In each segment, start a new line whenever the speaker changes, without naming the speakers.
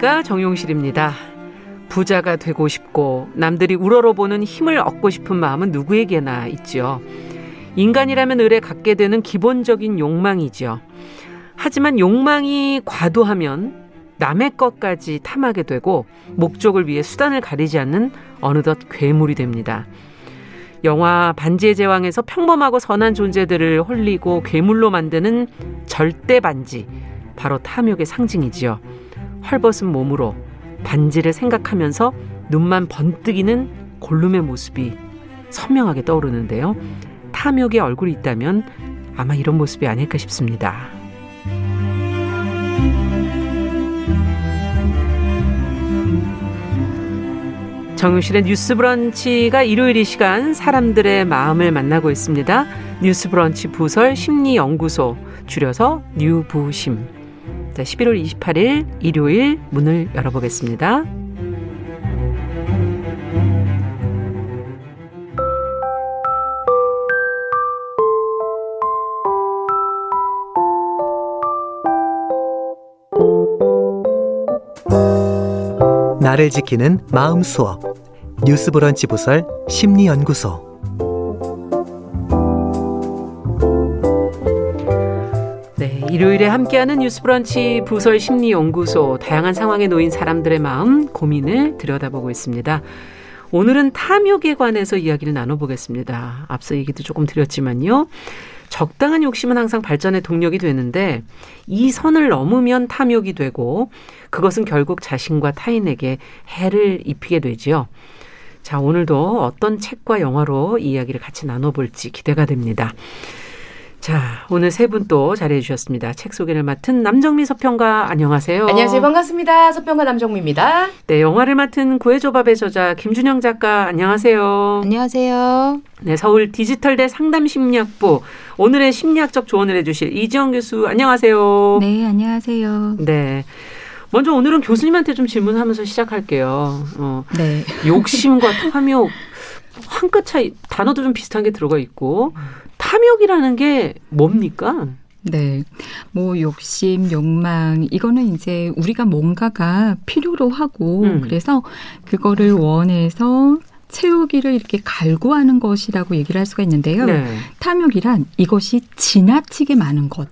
안녕하십니까 정용실입니다. 부자가 되고 싶고 남들이 우러러보는 힘을 얻고 싶은 마음은 누구에게나 있죠. 인간이라면 을에 갖게 되는 기본적인 욕망이죠. 하지만 욕망이 과도하면 남의 것까지 탐하게 되고 목적을 위해 수단을 가리지 않는 어느덧 괴물이 됩니다. 영화 반지의 제왕에서 평범하고 선한 존재들을 홀리고 괴물로 만드는 절대 반지 바로 탐욕의 상징이지요. 헐벗은 몸으로 반지를 생각하면서 눈만 번뜩이는 골룸의 모습이 선명하게 떠오르는데요. 탐욕의 얼굴이 있다면 아마 이런 모습이 아닐까 싶습니다. 정유실의 뉴스 브런치가 일요일 이 시간 사람들의 마음을 만나고 있습니다. 뉴스 브런치 부설 심리연구소 줄여서 뉴부심. 자, 11월 28일 일요일 문을 열어보겠습니다.
나를 지키는 마음 수업 뉴스 브런치 부설 심리 연구소
일요일에 함께하는 뉴스 브런치 부설 심리 연구소 다양한 상황에 놓인 사람들의 마음 고민을 들여다보고 있습니다. 오늘은 탐욕에 관해서 이야기를 나눠보겠습니다. 앞서 얘기도 조금 드렸지만요. 적당한 욕심은 항상 발전의 동력이 되는데 이 선을 넘으면 탐욕이 되고 그것은 결국 자신과 타인에게 해를 입히게 되지요. 자, 오늘도 어떤 책과 영화로 이야기를 같이 나눠볼지 기대가 됩니다. 자, 오늘 세 분 또 자리해 주셨습니다. 책 소개를 맡은 남정미 서평가 안녕하세요.
안녕하세요. 반갑습니다. 서평가 남정미입니다.
네, 영화를 맡은 구해조밥의 저자 김준영 작가 안녕하세요.
안녕하세요.
네, 서울 디지털대 상담 심리학부 오늘의 심리학적 조언을 해 주실 이지영 교수 안녕하세요.
네, 안녕하세요.
네. 먼저 오늘은 교수님한테 좀 질문하면서 시작할게요. 어,
네.
욕심과 탐욕 한 끗 차이 단어도 좀 비슷한 게 들어가 있고 탐욕이라는 게 뭡니까?
네. 뭐 욕심, 욕망 이거는 이제 우리가 뭔가가 필요로 하고
음.
그래서 그거를 원해서 채우기를 이렇게 갈구하는 것이라고 얘기를 할 수가 있는데요.
네.
탐욕이란 이것이 지나치게 많은 것.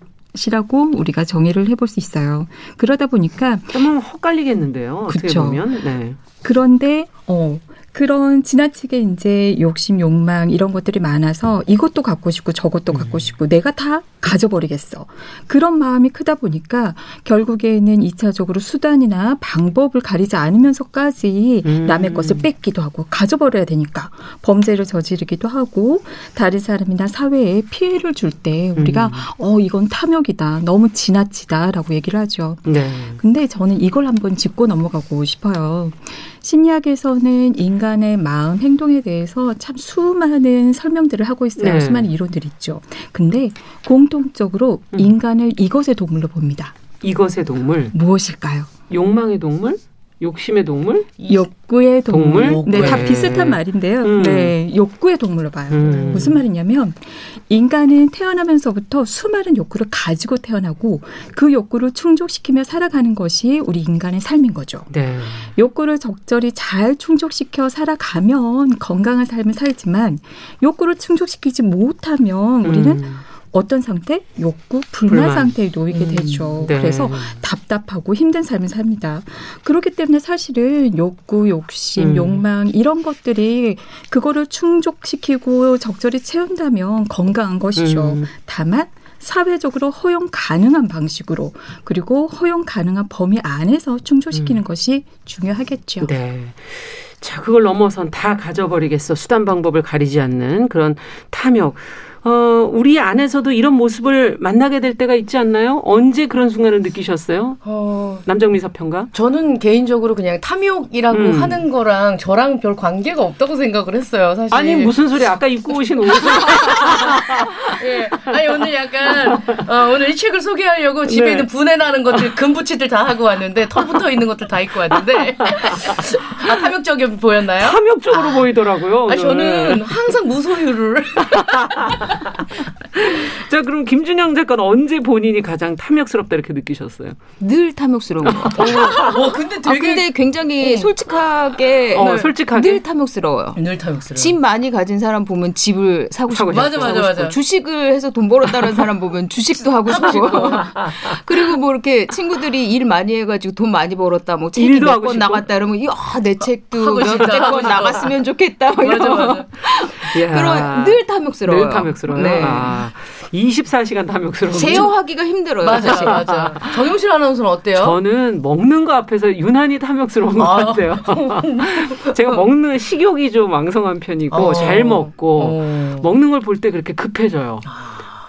이라고 우리가 정의를 해볼 수 있어요. 그러다 보니까
좀 헛갈리겠는데요. 어떻게
그쵸.
보면. 네.
그런데 어 그런 지나치게 이제 욕심, 욕망 이런 것들이 많아서 이것도 갖고 싶고 저것도
음.
갖고 싶고 내가 다 가져버리겠어. 그런 마음이 크다 보니까 결국에는 이차적으로 수단이나 방법을 가리지 않으면서까지
음.
남의 것을 뺏기도 하고 가져버려야 되니까 범죄를 저지르기도 하고 다른 사람이나 사회에 피해를 줄 때 우리가
음.
어 이건 탐욕이다. 너무 지나치다라고 얘기를 하죠.
네.
근데 저는 이걸 한번 짚고 넘어가고 싶어요. 심리학에서는 인간의 마음, 행동에 대해서 참 수많은 설명들을 하고 있어요.
네.
수많은 이론들이 있죠. 근데 공통 적으로
음.
인간을 이것의 동물로 봅니다.
이것의 동물,
무엇일까요?
욕망의 동물, 욕심의 동물.
욕구의 동물.
동물?
네, 다
네.
비슷한 말인데요.
음.
네, 욕구의 동물로 봐요.
음.
무슨 말이냐면 인간은 태어나면서부터 수많은 욕구를 가지고 태어나고 그 욕구를 충족시키며 살아가는 것이 우리 인간의 삶인 거죠.
네.
욕구를 적절히 잘 충족시켜 살아가면 건강한 삶을 살지만 욕구를 충족시키지 못하면 우리는
음.
어떤 상태? 욕구 불만,
불만.
상태에 놓이게
음.
되죠.
네.
그래서 답답하고 힘든 삶을 삽니다. 그렇기 때문에 사실은 욕구, 욕심,
음.
욕망 이런 것들이 그거를 충족시키고 적절히 채운다면 건강한 것이죠.
음.
다만 사회적으로 허용 가능한 방식으로 그리고 허용 가능한 범위 안에서 충족시키는
음.
것이 중요하겠죠.
네. 자, 그걸 넘어선 다 가져버리겠어. 수단 방법을 가리지 않는 그런 탐욕. 어, 우리 안에서도 이런 모습을 만나게 될 때가 있지 않나요? 언제 그런 순간을 느끼셨어요?
어,
남정미 서평가?
저는 개인적으로 그냥 탐욕이라고
음.
하는 거랑 저랑 별 관계가 없다고 생각을 했어요, 사실.
아니, 무슨 소리? 아까 입고 오신 옷을.
예. 아니, 오늘 약간, 어, 오늘 이 책을 소개하려고 집에
네.
있는 분해 나는 것들, 금붙이들 다 하고 왔는데, 털 붙어 있는 것들 다 입고 왔는데, 아, 탐욕적이 보였나요?
탐욕적으로 보이더라고요.
아. 저는 항상 무소유를.
자, 그럼 김준영 작가는 언제 본인이 가장 탐욕스럽다 이렇게 느끼셨어요?
늘 탐욕스러운 것 같아요.
어, 근데
아,
되게
근데 굉장히 솔직하게
어, 솔직하게?
늘 탐욕스러워요.
늘 탐욕스러워.
집 많이 가진 사람 보면 집을 사고 싶고.
맞아, 맞아. 맞아.
주식을 해서 돈 벌었다는 사람 보면 주식도 하고 싶고 그리고 뭐 이렇게 친구들이 일 많이 해가지고 돈 많이 벌었다 뭐 책이
일도
몇
하고
권
싶고.
나갔다 그러면 이야 내 책도
하고 싶다,
몇백
하고
권
싶다.
나갔으면 좋겠다 뭐
맞아,
이런
맞아.
그런 늘 탐욕스러워요.
늘 탐욕스러워요.
네.
아, 24시간 탐욕스러워.
제어하기가 힘들어요.
맞아,
사실.
맞아. 정용실 아나운서는 어때요?
저는 먹는 거 앞에서 유난히 탐욕스러운 것
아.
같아요. 제가 먹는 식욕이 좀 왕성한 편이고
어.
잘 먹고
어.
먹는 걸 볼 때 그렇게 급해져요.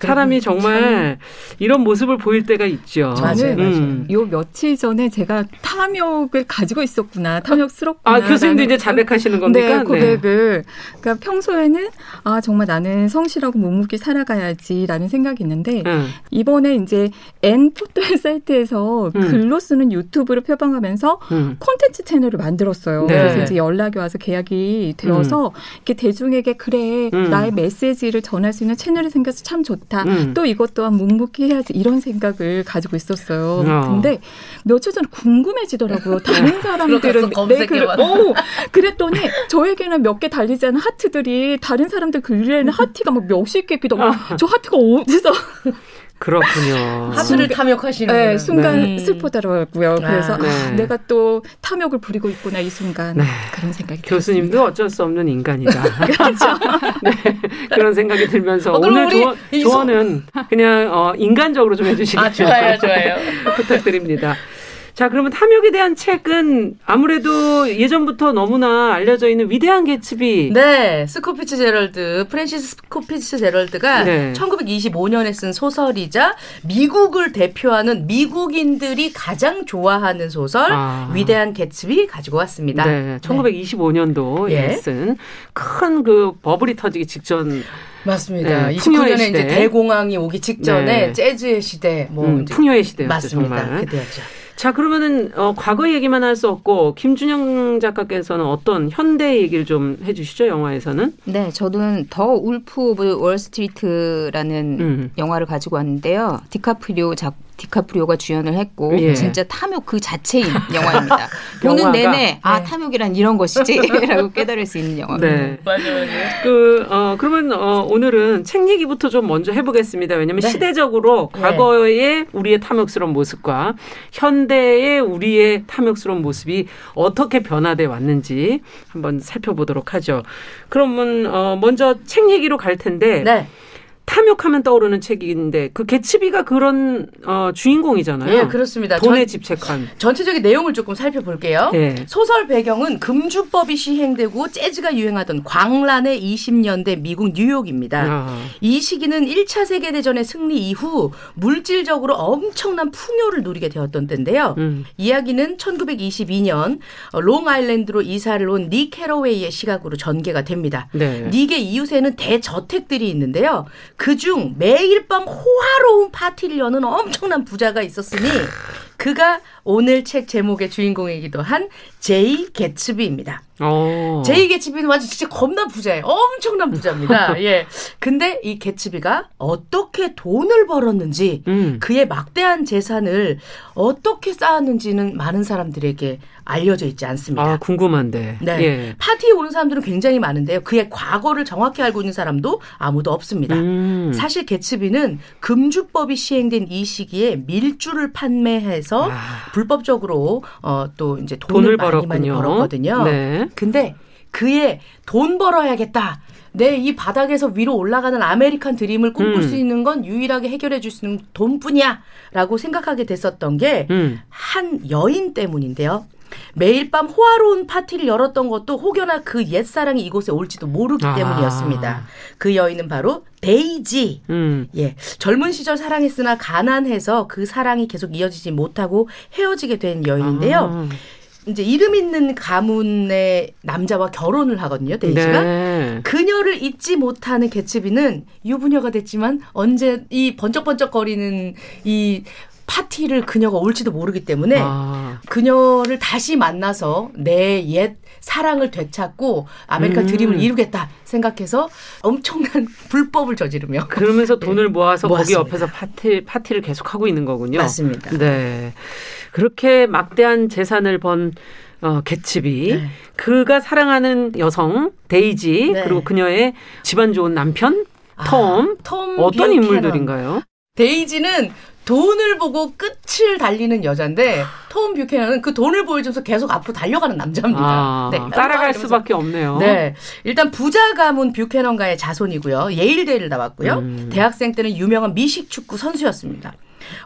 사람이 정말 이런 모습을 보일 때가 있죠.
맞아요,
저는
맞아요.
음.
요 며칠 전에 제가 탐욕을 가지고 있었구나, 탐욕스럽구나.
아 교수님도 이제 자백하시는 겁니까?
네, 고백을. 그러니까 평소에는 아 정말 나는 성실하고 묵묵히 살아가야지라는 생각이 있는데
응.
이번에 이제 N 포털 사이트에서
음.
글로 쓰는 유튜브를 표방하면서
응.
콘텐츠 채널을 만들었어요.
네.
그래서 이제 연락이 와서 계약이 되어서 이렇게 대중에게 그래
음.
나의 메시지를 전할 수 있는 채널이 생겨서 참 좋다.
음.
또 이것 또한 묵묵히 해야지 이런 생각을 가지고 있었어요.
어.
근데 며칠 전에 궁금해지더라고요. 다른 사람들은
들어가서 검색해봐.
글을 오 그랬더니 저에게는 몇 개 달리지 않은 하트들이 다른 사람들 글에는 하트가 막 몇십 개 비더라고. 저 하트가 어디서
그렇군요.
하트를 탐욕하시는
네, 순간
네.
슬프더라고요. 그래서
아,
네.
아, 내가 또 탐욕을 부리고 있구나 이 순간
네.
그런 생각이
교수님도 어쩔 수 없는 인간이다. 네, 그런 생각이 들면서
어,
오늘 조언,
이
조언은 그냥 어, 인간적으로 좀 해주시기
아, 좋아요, 좋아요.
부탁드립니다. 자, 그러면 탐욕에 대한 책은 아무래도 예전부터 너무나 알려져 있는 위대한 개츠비.
네, 스콧 피츠제럴드, 프랜시스 스콧 피츠제럴드가
네.
1925년에 쓴 소설이자 미국을 대표하는 미국인들이 가장 좋아하는 소설
아.
위대한 개츠비 가지고 왔습니다.
네, 1925년도에
예.
쓴 큰 그 버블이 터지기 직전
맞습니다.
네,
29년에
풍요의
이제
시대.
대공황이 오기 직전에
네.
재즈의 시대, 뭐
음, 풍요의 시대였죠,
맞습니다. 그때였죠.
자, 그러면은 어, 과거 얘기만 할 수 없고 김준영 작가께서는 어떤 현대 얘기를 좀 해주시죠 영화에서는?
네, 저는 The Wolf of Wall Street라는
음.
영화를 가지고 왔는데요. 디카프리오 작 디카프리오가 주연을 했고
예.
진짜 탐욕 그 자체인 영화입니다. 보는? 내내 아
네.
탐욕이란 이런 것이지라고 깨달을 수 있는 영화입니다.
네.
맞아요.
그, 어, 그러면, 어, 오늘은 책 얘기부터 좀 먼저 해보겠습니다. 왜냐면
네.
시대적으로
네.
과거의 우리의 탐욕스러운 모습과 현대의 우리의 탐욕스러운 모습이 어떻게 변화돼 왔는지 한번 살펴보도록 하죠. 그러면, 어, 먼저 책 얘기로 갈 텐데,
네.
탐욕하면 떠오르는 책인데, 그 개츠비가 그런, 어, 주인공이잖아요.
예, 그렇습니다.
돈에
전-
집착한.
전체적인 내용을 조금 살펴볼게요.
예.
소설 배경은 금주법이 시행되고 재즈가 유행하던 광란의 20년대 미국 뉴욕입니다.
아,
이 시기는 1차 세계대전의 승리 이후 물질적으로 엄청난 풍요를 누리게 되었던 때인데요.
음.
이야기는 1922년 롱아일랜드로 이사를 온 닉 캐러웨이의 시각으로 전개가 됩니다.
네.
닉의 이웃에는 대저택들이 있는데요. 그중 매일 밤 호화로운 파티를 여는 엄청난 부자가 있었으니 그가 오늘 책 제목의 주인공이기도 한 제이 개츠비입니다.
어.
제이 개츠비는 완전 진짜 겁나 부자예요. 엄청난 부자입니다. 예. 근데 이 개츠비가 어떻게 돈을 벌었는지
음.
그의 막대한 재산을 어떻게 쌓았는지는 많은 사람들에게 알려져 있지 않습니다.
아, 궁금한데.
네.
예.
파티에 오는 사람들은 굉장히 많은데요. 그의 과거를 정확히 알고 있는 사람도 아무도 없습니다.
음.
사실 개츠비는 금주법이 시행된 이 시기에 밀주를 판매해서
아.
불법적으로 어, 또 이제
돈을
돈을, 많이 많이. 벌었거든요.
네.
근데 그의 돈 벌어야겠다. 내 이 바닥에서 위로 올라가는 아메리칸 드림을 꿈꿀
음.
수 있는 건 유일하게 해결해 줄 수 있는 돈뿐이야. 라고 생각하게 됐었던 게
음.
한 여인 때문인데요. 매일 밤 호화로운 파티를 열었던 것도 혹여나 그 옛사랑이 이곳에 올지도 모르기
아.
때문이었습니다. 그 여인은 바로 데이지.
음.
예. 젊은 시절 사랑했으나 가난해서 그 사랑이 계속 이어지지 못하고 헤어지게 된 여인인데요.
아.
이제 이름 있는 가문의 남자와 결혼을 하거든요, 데이지가.
네.
그녀를 잊지 못하는 개츠비는 유부녀가 됐지만 언제 이 번쩍번쩍거리는 이 파티를 그녀가 올지도 모르기 때문에
아.
그녀를 다시 만나서 내 옛 사랑을 되찾고 아메리칸
음.
드림을 이루겠다 생각해서 엄청난 불법을 저지르며
그러면서 돈을 모아서 거기. 옆에서 파티 파티를 계속 하고 있는 거군요.
맞습니다.
네. 그렇게 막대한 재산을 번 어, 개츠비,
네.
그가 사랑하는 여성 데이지
네.
그리고 그녀의 집안 좋은 남편
아,
톰,
톰
어떤. 인물들인가요?
데이지는 돈을 보고 끝을 달리는 여자인데 톰 뷰캐넌은 그 돈을 보여주면서 계속 앞으로 달려가는 남자입니다.
아,
네,
따라갈. 수밖에 없네요.
네. 일단 부자 가문 뷰캐넌가의 자손이고요. 예일대를 나왔고요.
음.
대학생 때는 유명한 미식 축구 선수였습니다.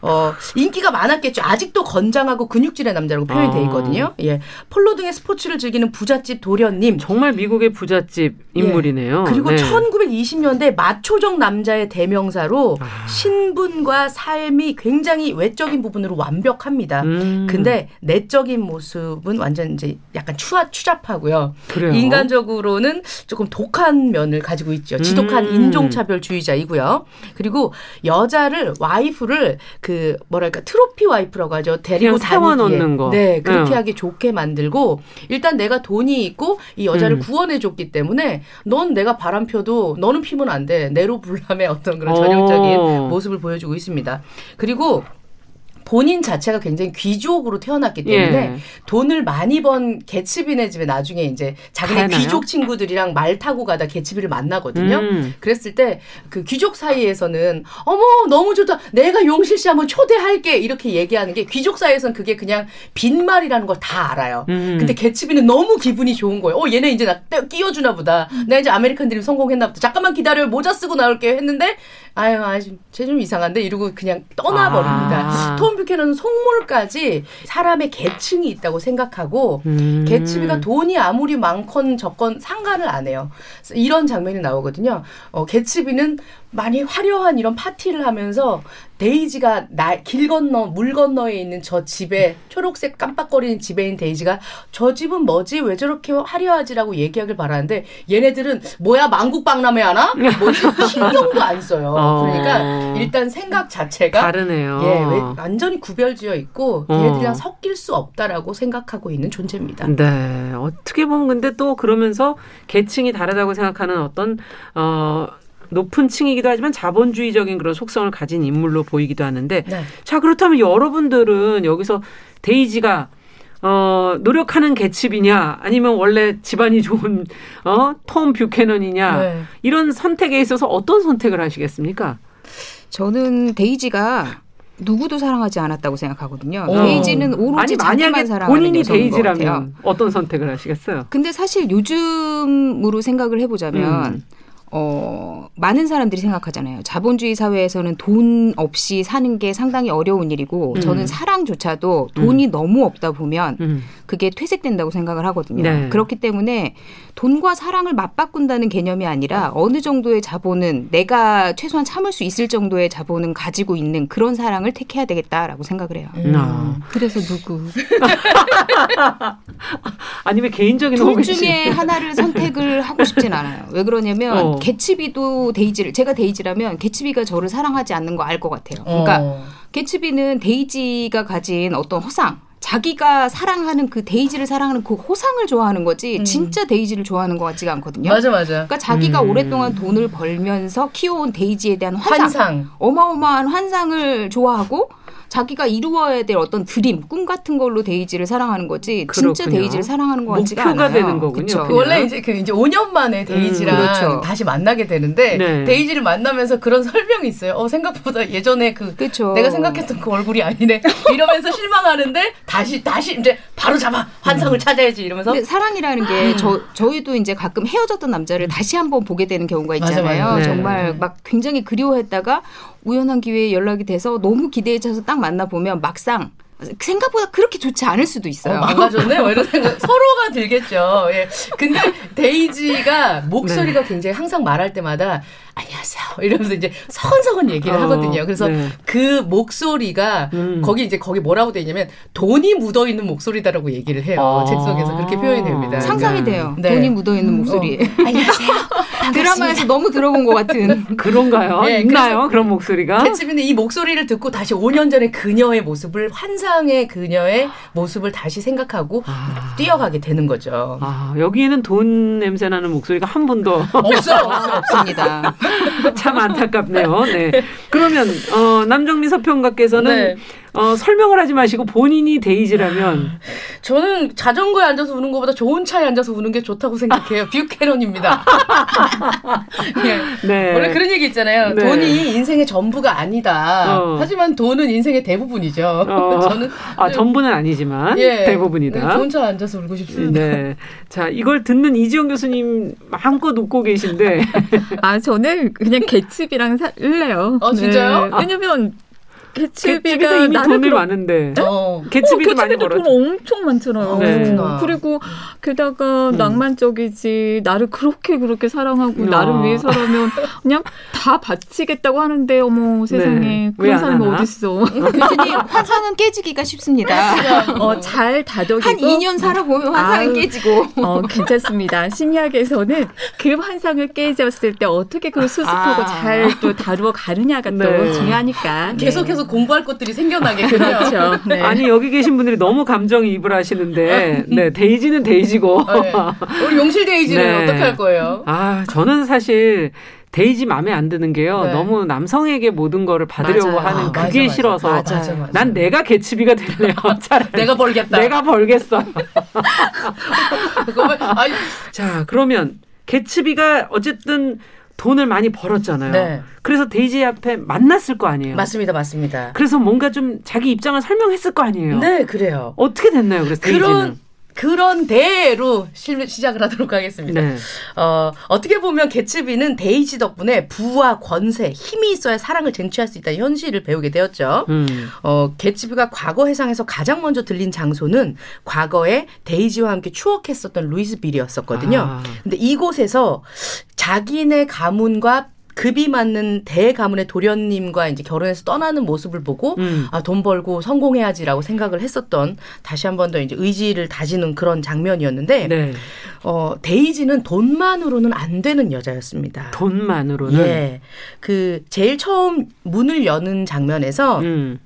어, 인기가 많았겠죠. 아직도 건장하고 근육질의 남자라고 표현이 돼
아.
있거든요. 예. 폴로 등의 스포츠를 즐기는 부잣집 도련님.
정말 미국의 부잣집 인물이네요.
예. 그리고
네.
1920년대 마초적 남자의 대명사로
아.
신분과 삶이 굉장히 외적인 부분으로 완벽합니다.
음,
근데 내적인 모습은 완전 이제 약간 추하, 추잡하고요.
그래요.
인간적으로는 조금 독한 면을 가지고 있죠. 지독한
음.
인종차별주의자이고요. 그리고 여자를 와이프를 그 뭐랄까 트로피 와이프라고 하죠. 데리고 다니기에
거.
네 그렇게
네.
하기 좋게 만들고 일단 내가 돈이 있고 이 여자를
음.
구원해 줬기 때문에 넌 내가 바람 펴도 너는 피면 안 돼. 내로 불람의 어떤 그런
오.
전형적인 모습을 보여주고 있습니다. 그리고 본인 자체가 굉장히 귀족으로 태어났기 때문에
예.
돈을 많이 번 개츠비네 집에 나중에 이제 자기네
가나요?
귀족 친구들이랑 말 타고 가다 개츠비를 만나거든요.
음.
그랬을 때 그 귀족 사이에서는 어머 너무 좋다 내가 용실 씨 한번 초대할게 이렇게 얘기하는 게 귀족 사이에서는 그게 그냥 빈말이라는 걸 다 알아요.
음.
근데 개츠비는 너무 기분이 좋은 거예요. 어 얘네 이제 나 떼- 끼워주나 보다. 나 이제 아메리칸 드림 성공했나 보다. 잠깐만 기다려 모자 쓰고 나올게 했는데 아유 아주 쟤 좀 이상한데 이러고 그냥 떠나버립니다.
아.
톰 뷰캐넌은 속물까지 사람의 계층이 있다고 생각하고
음.
개츠비가 돈이 아무리 많건 적건 상관을 안 해요. 이런 장면이 나오거든요. 어, 개츠비는 많이 화려한 이런 파티를 하면서 데이지가 나, 길 건너 물 건너에 있는 저 집에 초록색 깜빡거리는 집에 있는 데이지가 저 집은 뭐지 왜 저렇게 화려하지라고 얘기하길 바라는데 얘네들은 뭐야 망국박람회 하나 뭐지 신경도 안 써요.
어.
그러니까 일단 생각 자체가
다르네요.
예, 왜- 완전히 구별지어 있고
어.
얘네들이랑 섞일 수 없다라고 생각하고 있는 존재입니다.
네. 어떻게 보면 근데 또 그러면서 계층이 다르다고 생각하는 어떤 어 높은 층이기도 하지만 자본주의적인 그런 속성을 가진 인물로 보이기도 하는데
네.
자 그렇다면 여러분들은 여기서 데이지가 어 노력하는 계층이냐 아니면 원래 집안이 좋은 어 톰 뷰캐넌이냐
네.
이런 선택에 있어서 어떤 선택을 하시겠습니까?
저는 데이지가 누구도 사랑하지 않았다고 생각하거든요.
어.
데이지는 오로지
아니
자기만 사랑하는
본인이. 데이지라면 어떤 선택을 하시겠어요?
근데 사실 요즘으로 생각을 해보자면
음.
어, 많은 사람들이 생각하잖아요. 자본주의 사회에서는 돈 없이 사는 게 상당히 어려운 일이고
음.
저는 사랑조차도 돈이 너무 없다 보면
음.
그게 퇴색된다고 생각을 하거든요.
네.
그렇기 때문에 돈과 사랑을 맞바꾼다는 개념이 아니라 어느 정도의 자본은 내가 최소한 참을 수 있을 정도의 자본은 가지고 있는 그런 사랑을 택해야 되겠다라고 생각을 해요.
음.
아.
그래서 누구?
아니면 개인적인
둘
호기심.
중에 하나를 선택을 하고 싶진 않아요. 왜 그러냐면
어.
개츠비도 데이지를 제가 데이지라면 개츠비가 저를 사랑하지 않는 거 알 것 같아요. 그러니까
어.
개츠비는 데이지가 가진 어떤 허상 자기가 사랑하는 그 데이지를 사랑하는 그 허상을 좋아하는 거지
음.
진짜 데이지를 좋아하는 것 같지가 않거든요.
맞아 맞아.
그러니까 자기가
음.
오랫동안 돈을 벌면서 키워온 데이지에 대한 환상,
환상.
어마어마한 환상을 좋아하고 자기가 이루어야 될 어떤 dream, 꿈 같은 걸로 데이지를 사랑하는 거지 진짜
그렇군요.
데이지를 사랑하는 것 같지가
목표가
않아요.
되는 거군요.
그쵸?
그냥.
원래 이제 그 이제 5년 만에 데이지랑
음, 그렇죠.
다시 만나게 되는데
네.
데이지를 만나면서 그런 설명이 있어요. 어 생각보다 예전에 그
그쵸.
내가 생각했던 그 얼굴이 아니네 이러면서 실망하는데 다시 다시 이제 바로 잡아 환상을 찾아야지 이러면서
근데 사랑이라는 게 저 저희도 이제 가끔 헤어졌던 남자를 다시 한번 보게 되는 경우가
맞아,
있잖아요.
맞아.
네.
정말 막 굉장히 그리워했다가 우연한 기회에 연락이 돼서 너무 기대에 차서 딱 만나 보면 막상 생각보다 그렇게 좋지 않을 수도 있어요.
어, 망가졌네? 뭐 이런 생각 서로가 들겠죠. 예. 근데 데이지가 목소리가
네.
굉장히 항상 말할 때마다 안녕하세요. 이러면서 이제 서근서근 얘기를
어,
하거든요. 그래서
네.
그 목소리가
음.
거기 이제 거기 뭐라고 돼 있냐면 돈이 묻어 있는 목소리다라고 얘기를 해요.
아.
책 속에서 그렇게 표현이 됩니다.
상상이
네.
돼요.
네.
돈이 묻어 있는 목소리에.
안녕하세요.
드라마에서 너무 들어본 것 같은.
그런가요?
네,
있나요? 그런 목소리가?
캐치비는 이 목소리를 듣고 다시 5년 전의 그녀의 모습을 환상의 그녀의 모습을 다시 생각하고
아.
뛰어가게 되는 거죠.
아, 여기에는 돈 냄새 나는 목소리가 한 번도
없어요, 없어요.
없습니다.
참 안타깝네요. 네. 그러면 어, 남정미 서평가께서는
네.
어, 설명을 하지 마시고 본인이 데이지라면
저는 자전거에 앉아서 우는 것보다 좋은 차에 앉아서 우는 게 좋다고 생각해요. 뷰캐런입니다. 예.
네.
원래 그런 얘기 있잖아요.
네.
돈이 인생의 전부가 아니다.
어.
하지만 돈은 인생의 대부분이죠.
어,
저는
아, 전부는 아니지만
예,
대부분이다.
좋은 차에 앉아서 울고 싶습니다.
네. 자, 이걸 듣는 이지영 교수님 마음껏 웃고 계신데
아 저는 그냥 개츠비랑 살래요.
어, 진짜요?
네. 왜냐면 개츠비가
이미 돈을
그렇게
많은데
어.
개츠비도 많이
개츠비도 돈. 엄청 많잖아요.
네.
그리고 게다가
음.
낭만적이지 나를 그렇게 그렇게 사랑하고
아.
나를 위해서라면 그냥 다 바치겠다고 하는데 어머 세상에
네.
그런 사람이
하나?
어딨어.
교수님 환상은 깨지기가 쉽습니다.
어, 잘 다독이고
한 2년 살아보면 환상은
아유.
깨지고.
어, 괜찮습니다. 심리학에서는 그 환상을 깨졌을 때 어떻게 그걸 수습하고
아.
잘또 다루어 가느냐가
네.
또 중요하니까. 네.
계속해서 공부할 것들이 생겨나게.
그렇죠. 네.
아니 여기 계신 분들이 너무 감정이입을 하시는데 네 데이지는 데이지고
네. 우리 용실 데이지는
네.
어떻게 할 거예요?
아 저는 사실 데이지 마음에 안 드는 게요
네.
너무 남성에게 모든 거를 받으려고
맞아요.
하는
아,
그게
맞아, 맞아.
싫어서
맞아, 맞아, 맞아.
난 내가 개츠비가 될래요 차라리
내가 벌겠다.
내가 벌겠어 자 그러면 개츠비가 어쨌든 돈을 많이 벌었잖아요
네.
그래서 데이지 앞에 만났을 거 아니에요
맞습니다, 맞습니다.
그래서 뭔가 좀 자기 입장을 설명했을 거 아니에요
네, 그래요.
어떻게 됐나요 그래서 데이지는
그런 그런 대로 실- 시작을 하도록 하겠습니다.
네.
어, 어떻게 보면 개츠비는 데이지 덕분에 부와 권세, 힘이 있어야 사랑을 쟁취할 수 있다는 현실을 배우게 되었죠.
음.
어, 개츠비가 과거 회상에서 가장 먼저 들린 장소는 과거에 데이지와 함께 추억했었던 루이스빌이었었거든요.
아.
근데 이곳에서 자기네 가문과 급이 맞는 대가문의 도련님과 이제 결혼해서 떠나는 모습을 보고
음.
아, 돈 벌고 성공해야지라고 생각을 했었던 다시 한 번 더 이제 의지를 다지는 그런 장면이었는데
네.
어, 데이지는 돈만으로는 안 되는 여자였습니다.
돈만으로는
예. 그 제일 처음 문을 여는 장면에서
음.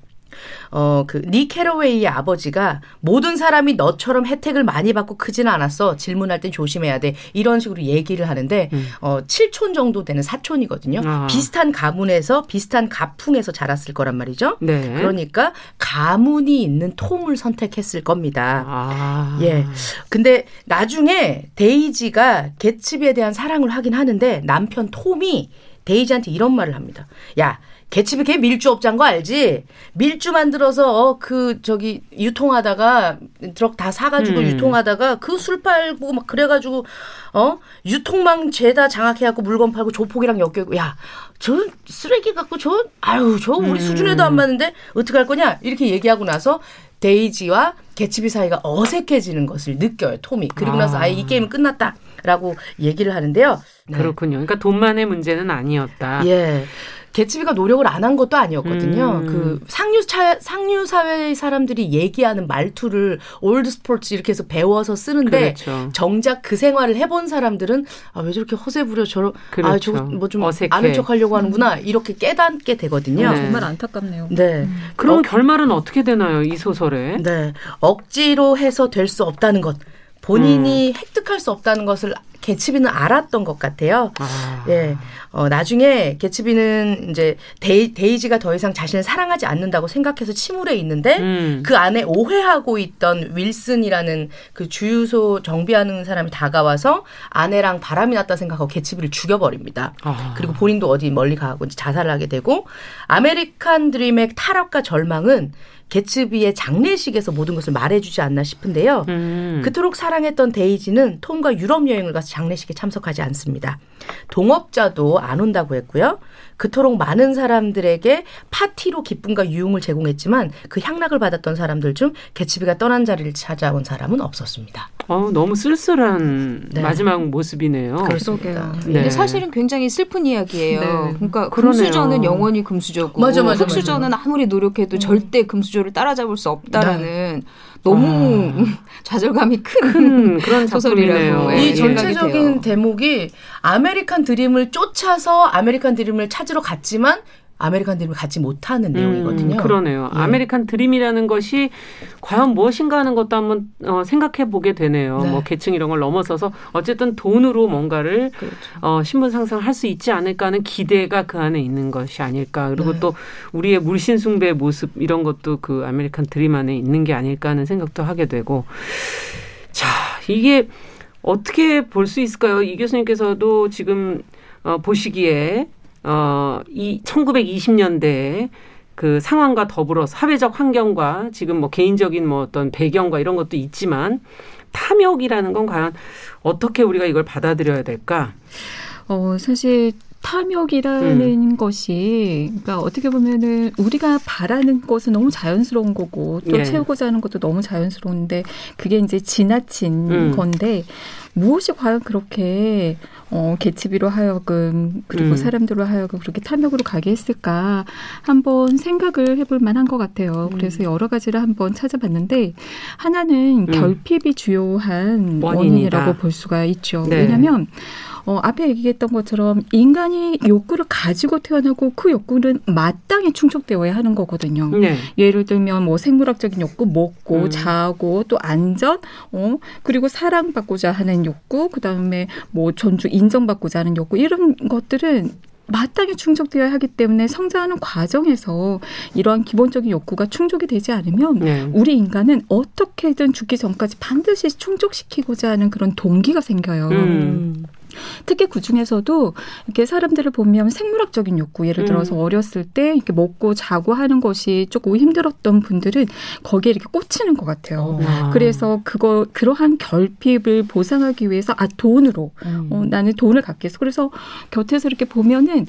어, 그, 니 캐러웨이의 아버지가 모든 사람이 너처럼 혜택을 많이 받고 크지는 않았어. 질문할 땐 조심해야 돼. 이런 식으로 얘기를 하는데,
음.
어, 7촌 정도 되는 사촌이거든요.
아.
비슷한 가문에서, 비슷한 가풍에서 자랐을 거란 말이죠.
네.
그러니까 가문이 있는 톰을 선택했을 겁니다.
아.
예. 근데 나중에 데이지가 개츠비에 대한 사랑을 하긴 하는데 남편 톰이 데이지한테 이런 말을 합니다. 야, 개츠비 걔 밀주업자인 거 알지? 밀주 만들어서 어, 그 저기 유통하다가 트럭 다 사가지고
음.
유통하다가 그 술 팔고 막 그래가지고 어 유통망 죄다 장악해갖고 물건 팔고 조폭이랑 엮여고 야, 저 쓰레기 갖고 저 아유 저 우리
음.
수준에도 안 맞는데 어떻게 할 거냐 이렇게 얘기하고 나서 데이지와 개츠비 사이가 어색해지는 것을 느껴요 톰이 그리고
아.
나서 아예 이 게임은 끝났다라고 얘기를 하는데요. 네.
그렇군요. 그러니까 돈만의 문제는 아니었다.
예. 개츠비가 노력을 안 한 것도 아니었거든요.
음.
그 상류 차, 상류 사회의 사람들이 얘기하는 말투를 old sport 이렇게 해서 배워서 쓰는데
그렇죠.
정작 그 생활을 해본 사람들은 아, 왜 저렇게 허세 부려 저러 아,
그렇죠.
저거 뭐좀
어색해.
아는 척 하려고 하는구나. 이렇게 깨닫게 되거든요.
네.
정말 안타깝네요.
네.
그럼
어,
결말은 어떻게 되나요? 이 소설에?
네. 억지로 해서 될 수 없다는 것.
음.
본인이 획득할 수 없다는 것을 개츠비는 알았던 것 같아요.
아.
예. 어, 나중에 개츠비는 이제 데이, 데이지가 더 이상 자신을 사랑하지 않는다고 생각해서 침울해 있는데
음.
그 안에 오해하고 있던 윌슨이라는 그 주유소 정비하는 사람이 다가와서 아내랑 바람이 났다 생각하고 개츠비를 죽여버립니다.
아.
그리고 본인도 어디 멀리 가고 이제 자살을 하게 되고 아메리칸 드림의 타락과 절망은 개츠비의 장례식에서 모든 것을 말해주지 않나 싶은데요.
음.
그토록 사랑했던 데이지는 톰과 유럽 여행을 가서 장례식에 참석하지 않습니다. 동업자도 안 온다고 했고요. 그토록 많은 사람들에게 파티로 기쁨과 유흥을 제공했지만 그 향락을 받았던 사람들 중 개츠비가 떠난 자리를 찾아온 사람은 없었습니다.
어, 너무 쓸쓸한
네.
마지막 모습이네요.
그렇습니다.
네.
근데 사실은 굉장히 슬픈 이야기예요.
네.
그러니까
그러네요.
금수저는 영원히 금수저고
맞아, 맞아,
흑수저는 아무리 노력해도 절대 금수저를 따라잡을 수 없다라는
네.
너무 좌절감이 큰,
큰 그런
소설이라고.
네,
이 전체적인
돼요.
대목이 아메리칸 드림을 쫓아서 아메리칸 드림을 찾으러 갔지만 아메리칸 드림을 갖지 못하는 내용이거든요.
음, 그러네요.
네.
아메리칸 드림이라는 것이 과연 무엇인가 하는 것도 한번 어, 생각해 보게 되네요.
네.
뭐 계층 이런 걸 넘어서서 어쨌든 돈으로 뭔가를
그렇죠.
어, 신분 상승할 수 있지 않을까 하는 기대가 그 안에 있는 것이 아닐까. 그리고
네.
또 우리의 물신 숭배 모습 이런 것도 그 아메리칸 드림 안에 있는 게 아닐까 하는 생각도 하게 되고. 자, 이게 어떻게 볼 수 있을까요? 이 교수님께서도 지금 어, 보시기에 어, 이 1920년대 그 상황과 더불어 사회적 환경과 지금 뭐 개인적인 뭐 어떤 배경과 이런 것도 있지만 탐욕이라는 건 과연 어떻게 우리가 이걸 받아들여야 될까?
어, 사실 탐욕이라는 것이 그러니까 어떻게 보면은 우리가 바라는 것은 너무 자연스러운 거고 또
예.
채우고자 하는 것도 너무 자연스러운데 그게 이제 지나친
음.
건데 무엇이 과연 그렇게 어 개츠비로 하여금 그리고
음.
사람들로 하여금 그렇게 탐욕으로 가게 했을까 한번 생각을 해볼 만한 것 같아요.
음.
그래서 여러 가지를 한번 찾아봤는데 하나는
음.
결핍이 주요한. 원인이라고 볼 수가 있죠.
네.
왜냐하면 어, 앞에 얘기했던 것처럼 인간이 욕구를 가지고 태어나고 그 욕구는 마땅히 충족되어야 하는 거거든요.
네.
예를 들면 뭐 생물학적인 욕구, 먹고
음.
자고 또 안전, 어 그리고 사랑받고자 하는 욕구, 그 다음에 뭐 존중, 인정받고자 하는 욕구 이런 것들은 마땅히 충족되어야 하기 때문에 성장하는 과정에서 이러한 기본적인 욕구가 충족이 되지 않으면
네.
우리 인간은 어떻게든 죽기 전까지 반드시 충족시키고자 하는 그런 동기가 생겨요.
음.
특히 그 중에서도 이렇게 사람들을 보면 생물학적인 욕구, 예를 들어서
음.
어렸을 때 이렇게 먹고 자고 하는 것이 조금 힘들었던 분들은 거기에 이렇게 꽂히는 것 같아요.
아.
그래서 그거 그러한 결핍을 보상하기 위해서 아 돈으로
음.
어, 나는 돈을 갖겠어. 그래서 곁에서 이렇게 보면은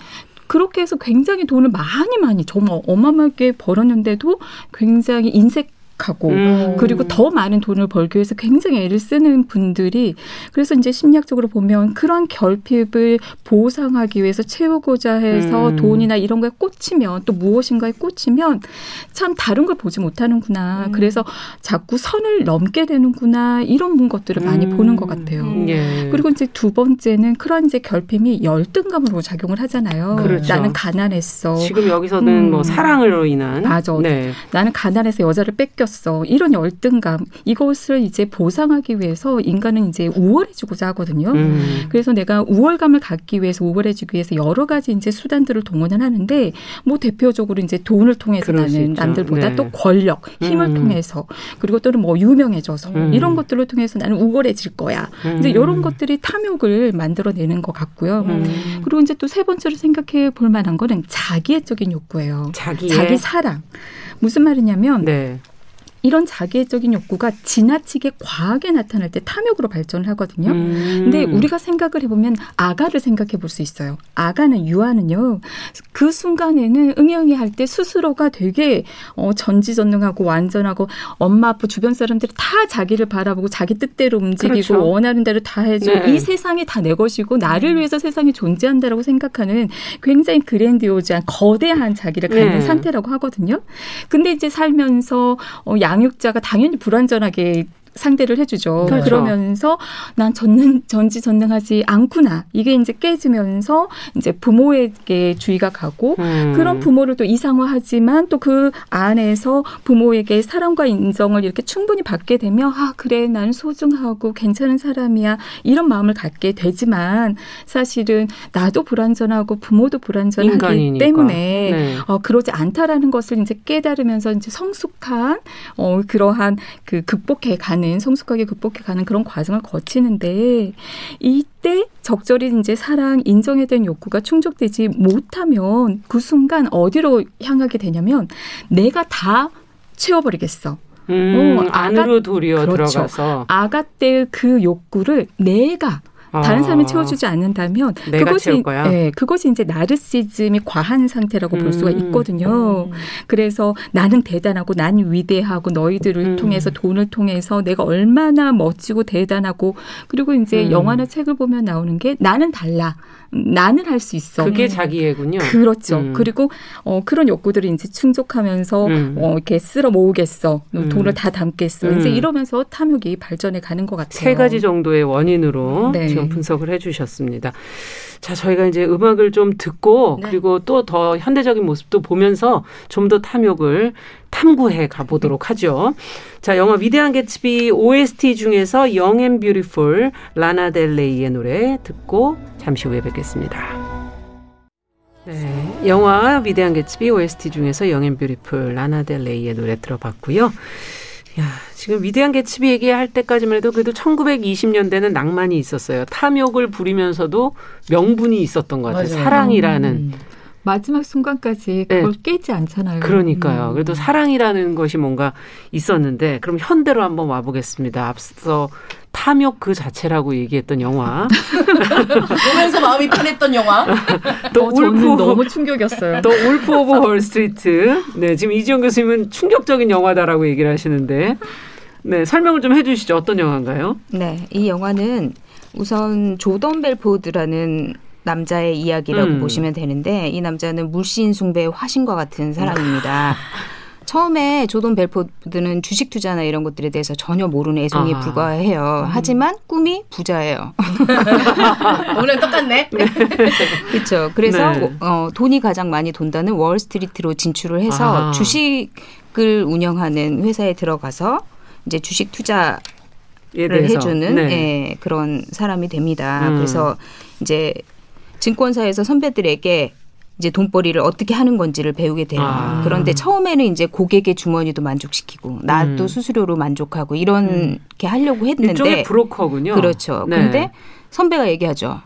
그렇게 해서 굉장히 돈을 많이 많이 정말 어마어마하게 벌었는데도 굉장히 인색 하고
음.
그리고 더 많은 돈을 벌기 위해서 굉장히 애를 쓰는 분들이 그래서 이제 심리학적으로 보면 그런 결핍을 보상하기 위해서 채우고자 해서
음.
돈이나 이런 거에 꽂히면 또 무엇인가에 꽂히면 참 다른 걸 보지 못하는구나.
음.
그래서 자꾸 선을 넘게 되는구나. 이런 것들을 많이
음.
보는 것 같아요.
예.
그리고 이제 두 번째는 그런 이제 결핍이 열등감으로 작용을 하잖아요.
그렇죠.
나는 가난했어.
지금 여기서는
음.
뭐 사랑으로 인한
맞아.
네.
나는 가난해서 여자를 뺏겼 어. 이런 열등감 이것을 이제 보상하기 위해서 인간은 이제 우월해지고자 하거든요.
음.
그래서 내가 우월감을 갖기 위해서 우월해지기 위해서 여러 가지 이제 수단들을 동원을 하는데 뭐 대표적으로 이제 돈을 통해서 나는. 남들보다
네.
또 권력, 힘을
음.
통해서 그리고 또는 뭐 유명해져서
음.
이런 것들을 통해서 나는 우월해질 거야. 이제
음.
이런 것들이 탐욕을 만들어내는 것 같고요.
음.
그리고 이제 또 세 번째로 생각해 볼 만한 거는 자기애적인 욕구예요.
자기의
자기 사랑. 무슨 말이냐면
네.
이런 자기애적인 욕구가 지나치게 과하게 나타날 때 탐욕으로 발전을 하거든요.
음.
근데 우리가 생각을 해보면 아가를 생각해 볼 수 있어요. 아가는 유아는요. 그 순간에는 응애응애 할때 스스로가 되게 어, 전지전능하고 완전하고 엄마 아빠 주변 사람들이 다 자기를 바라보고 자기 뜻대로 움직이고
그렇죠.
원하는 대로 다 해줘.
네.
이 세상이 다 내 것이고 나를 위해서 세상이 존재한다라고 생각하는 굉장히 그랜디오즈한 거대한 자기를 갖는
네.
상태라고 하거든요. 근데 이제 살면서 어, 양육자가 당연히 불완전하게 상대를 해주죠.
그렇죠.
그러면서난 전능 전지 전능하지 않구나. 이게 이제 깨지면서 이제 부모에게 주의가 가고
음.
그런 부모를 또 이상화하지만 또 그 안에서 부모에게 사랑과 인정을 이렇게 충분히 받게 되면 아 그래 난 소중하고 괜찮은 사람이야 이런 마음을 갖게 되지만 사실은 나도 불완전하고 부모도 불완전하기
인간이니까.
때문에
네.
어, 그러지 않다라는 것을 이제 깨달으면서 이제 성숙한 어, 그러한 그 극복해 가는 성숙하게 극복해 가는 그런 과정을 거치는데 이때 적절히 이제 사랑 인정에 대한 욕구가 충족되지 못하면 그 순간 어디로 향하게 되냐면 내가 다 채워버리겠어.
음,
어, 아가-
안으로 도리어
그렇죠.
들어가서
아가 때의 그 욕구를 내가 다른
아.
사람이 채워주지 않는다면 그것이? 예, 그것이 이제 나르시즘이 과한 상태라고 볼 수가
음.
있거든요. 그래서 나는 대단하고 난 위대하고 너희들을
음.
통해서 돈을 통해서 내가 얼마나 멋지고 대단하고 그리고 이제
음.
영화나 책을 보면 나오는 게 나는 달라. 음, 나는 할 수 있어.
그게 자기애군요.
그렇죠.
음.
그리고 어, 그런 욕구들을 이제 충족하면서
음.
어, 이렇게 쓸어 모으겠어.
음.
돈을 다 담겠어.
음.
이제 이러면서 탐욕이 발전해 가는 것 같아요.
세 가지 정도의 원인으로
네.
지금 분석을 해주셨습니다. 자, 저희가 이제 음악을 좀 듣고
네.
그리고 또 더 현대적인 모습도 보면서 좀 더 탐욕을 탐구해 가보도록 하죠. 자, 영화 위대한 개츠비 OST 중에서 Young and Beautiful 라나 델레이의 노래 듣고 잠시 후에 뵙겠습니다. 네, 영화 위대한 개츠비 OST 중에서 and Beautiful 라나 델레이의 노래 들어봤고요. 야, 지금 위대한 개츠비 얘기할 때까지만 해도 그래도 1920년대는 낭만이 있었어요. 탐욕을 부리면서도 명분이 있었던 것 같아요.
맞아요.
사랑이라는.
음.
마지막 순간까지 그걸 깨지 않잖아요.
그러니까요.
음.
그래도 사랑이라는 것이 뭔가 있었는데 그럼 현대로 한번 와보겠습니다. 앞서 탐욕 그 자체라고 얘기했던 영화.
보면서 마음이 편했던 영화.
또
어,
울프
너무 충격이었어요.
또 울프 오브 월스트리트. 네, 지금 이지영 교수님은 충격적인 영화다라고 얘기를 하시는데, 네 설명을 좀 해주시죠. 어떤 영화인가요?
네, 이 영화는 우선 조던 벨포드라는 남자의 이야기라고
음.
보시면 되는데 이 남자는 물신 숭배의 화신과 같은 사람입니다. 처음에 조던 벨포드는 주식 투자나 이런 것들에 대해서 전혀 모르는 애송이에
아.
불과해요. 하지만 꿈이 부자예요.
오늘 똑같네.
그렇죠. 그래서
네.
어, 돈이 가장 많이 돈다는 월스트리트로 진출을 해서
아.
주식을 운영하는 회사에 들어가서 이제 주식 투자를. 해주는
네.
예, 그런 사람이 됩니다.
음.
그래서 이제 증권사에서 선배들에게 이제 돈벌이를 어떻게 하는 건지를 배우게 돼요.
아.
그런데 처음에는 이제 고객의 주머니도 만족시키고 나도
음.
수수료로 만족하고 이렇게 하려고 했는데
일종의 브로커군요.
그렇죠.
네.
근데 선배가 얘기하죠.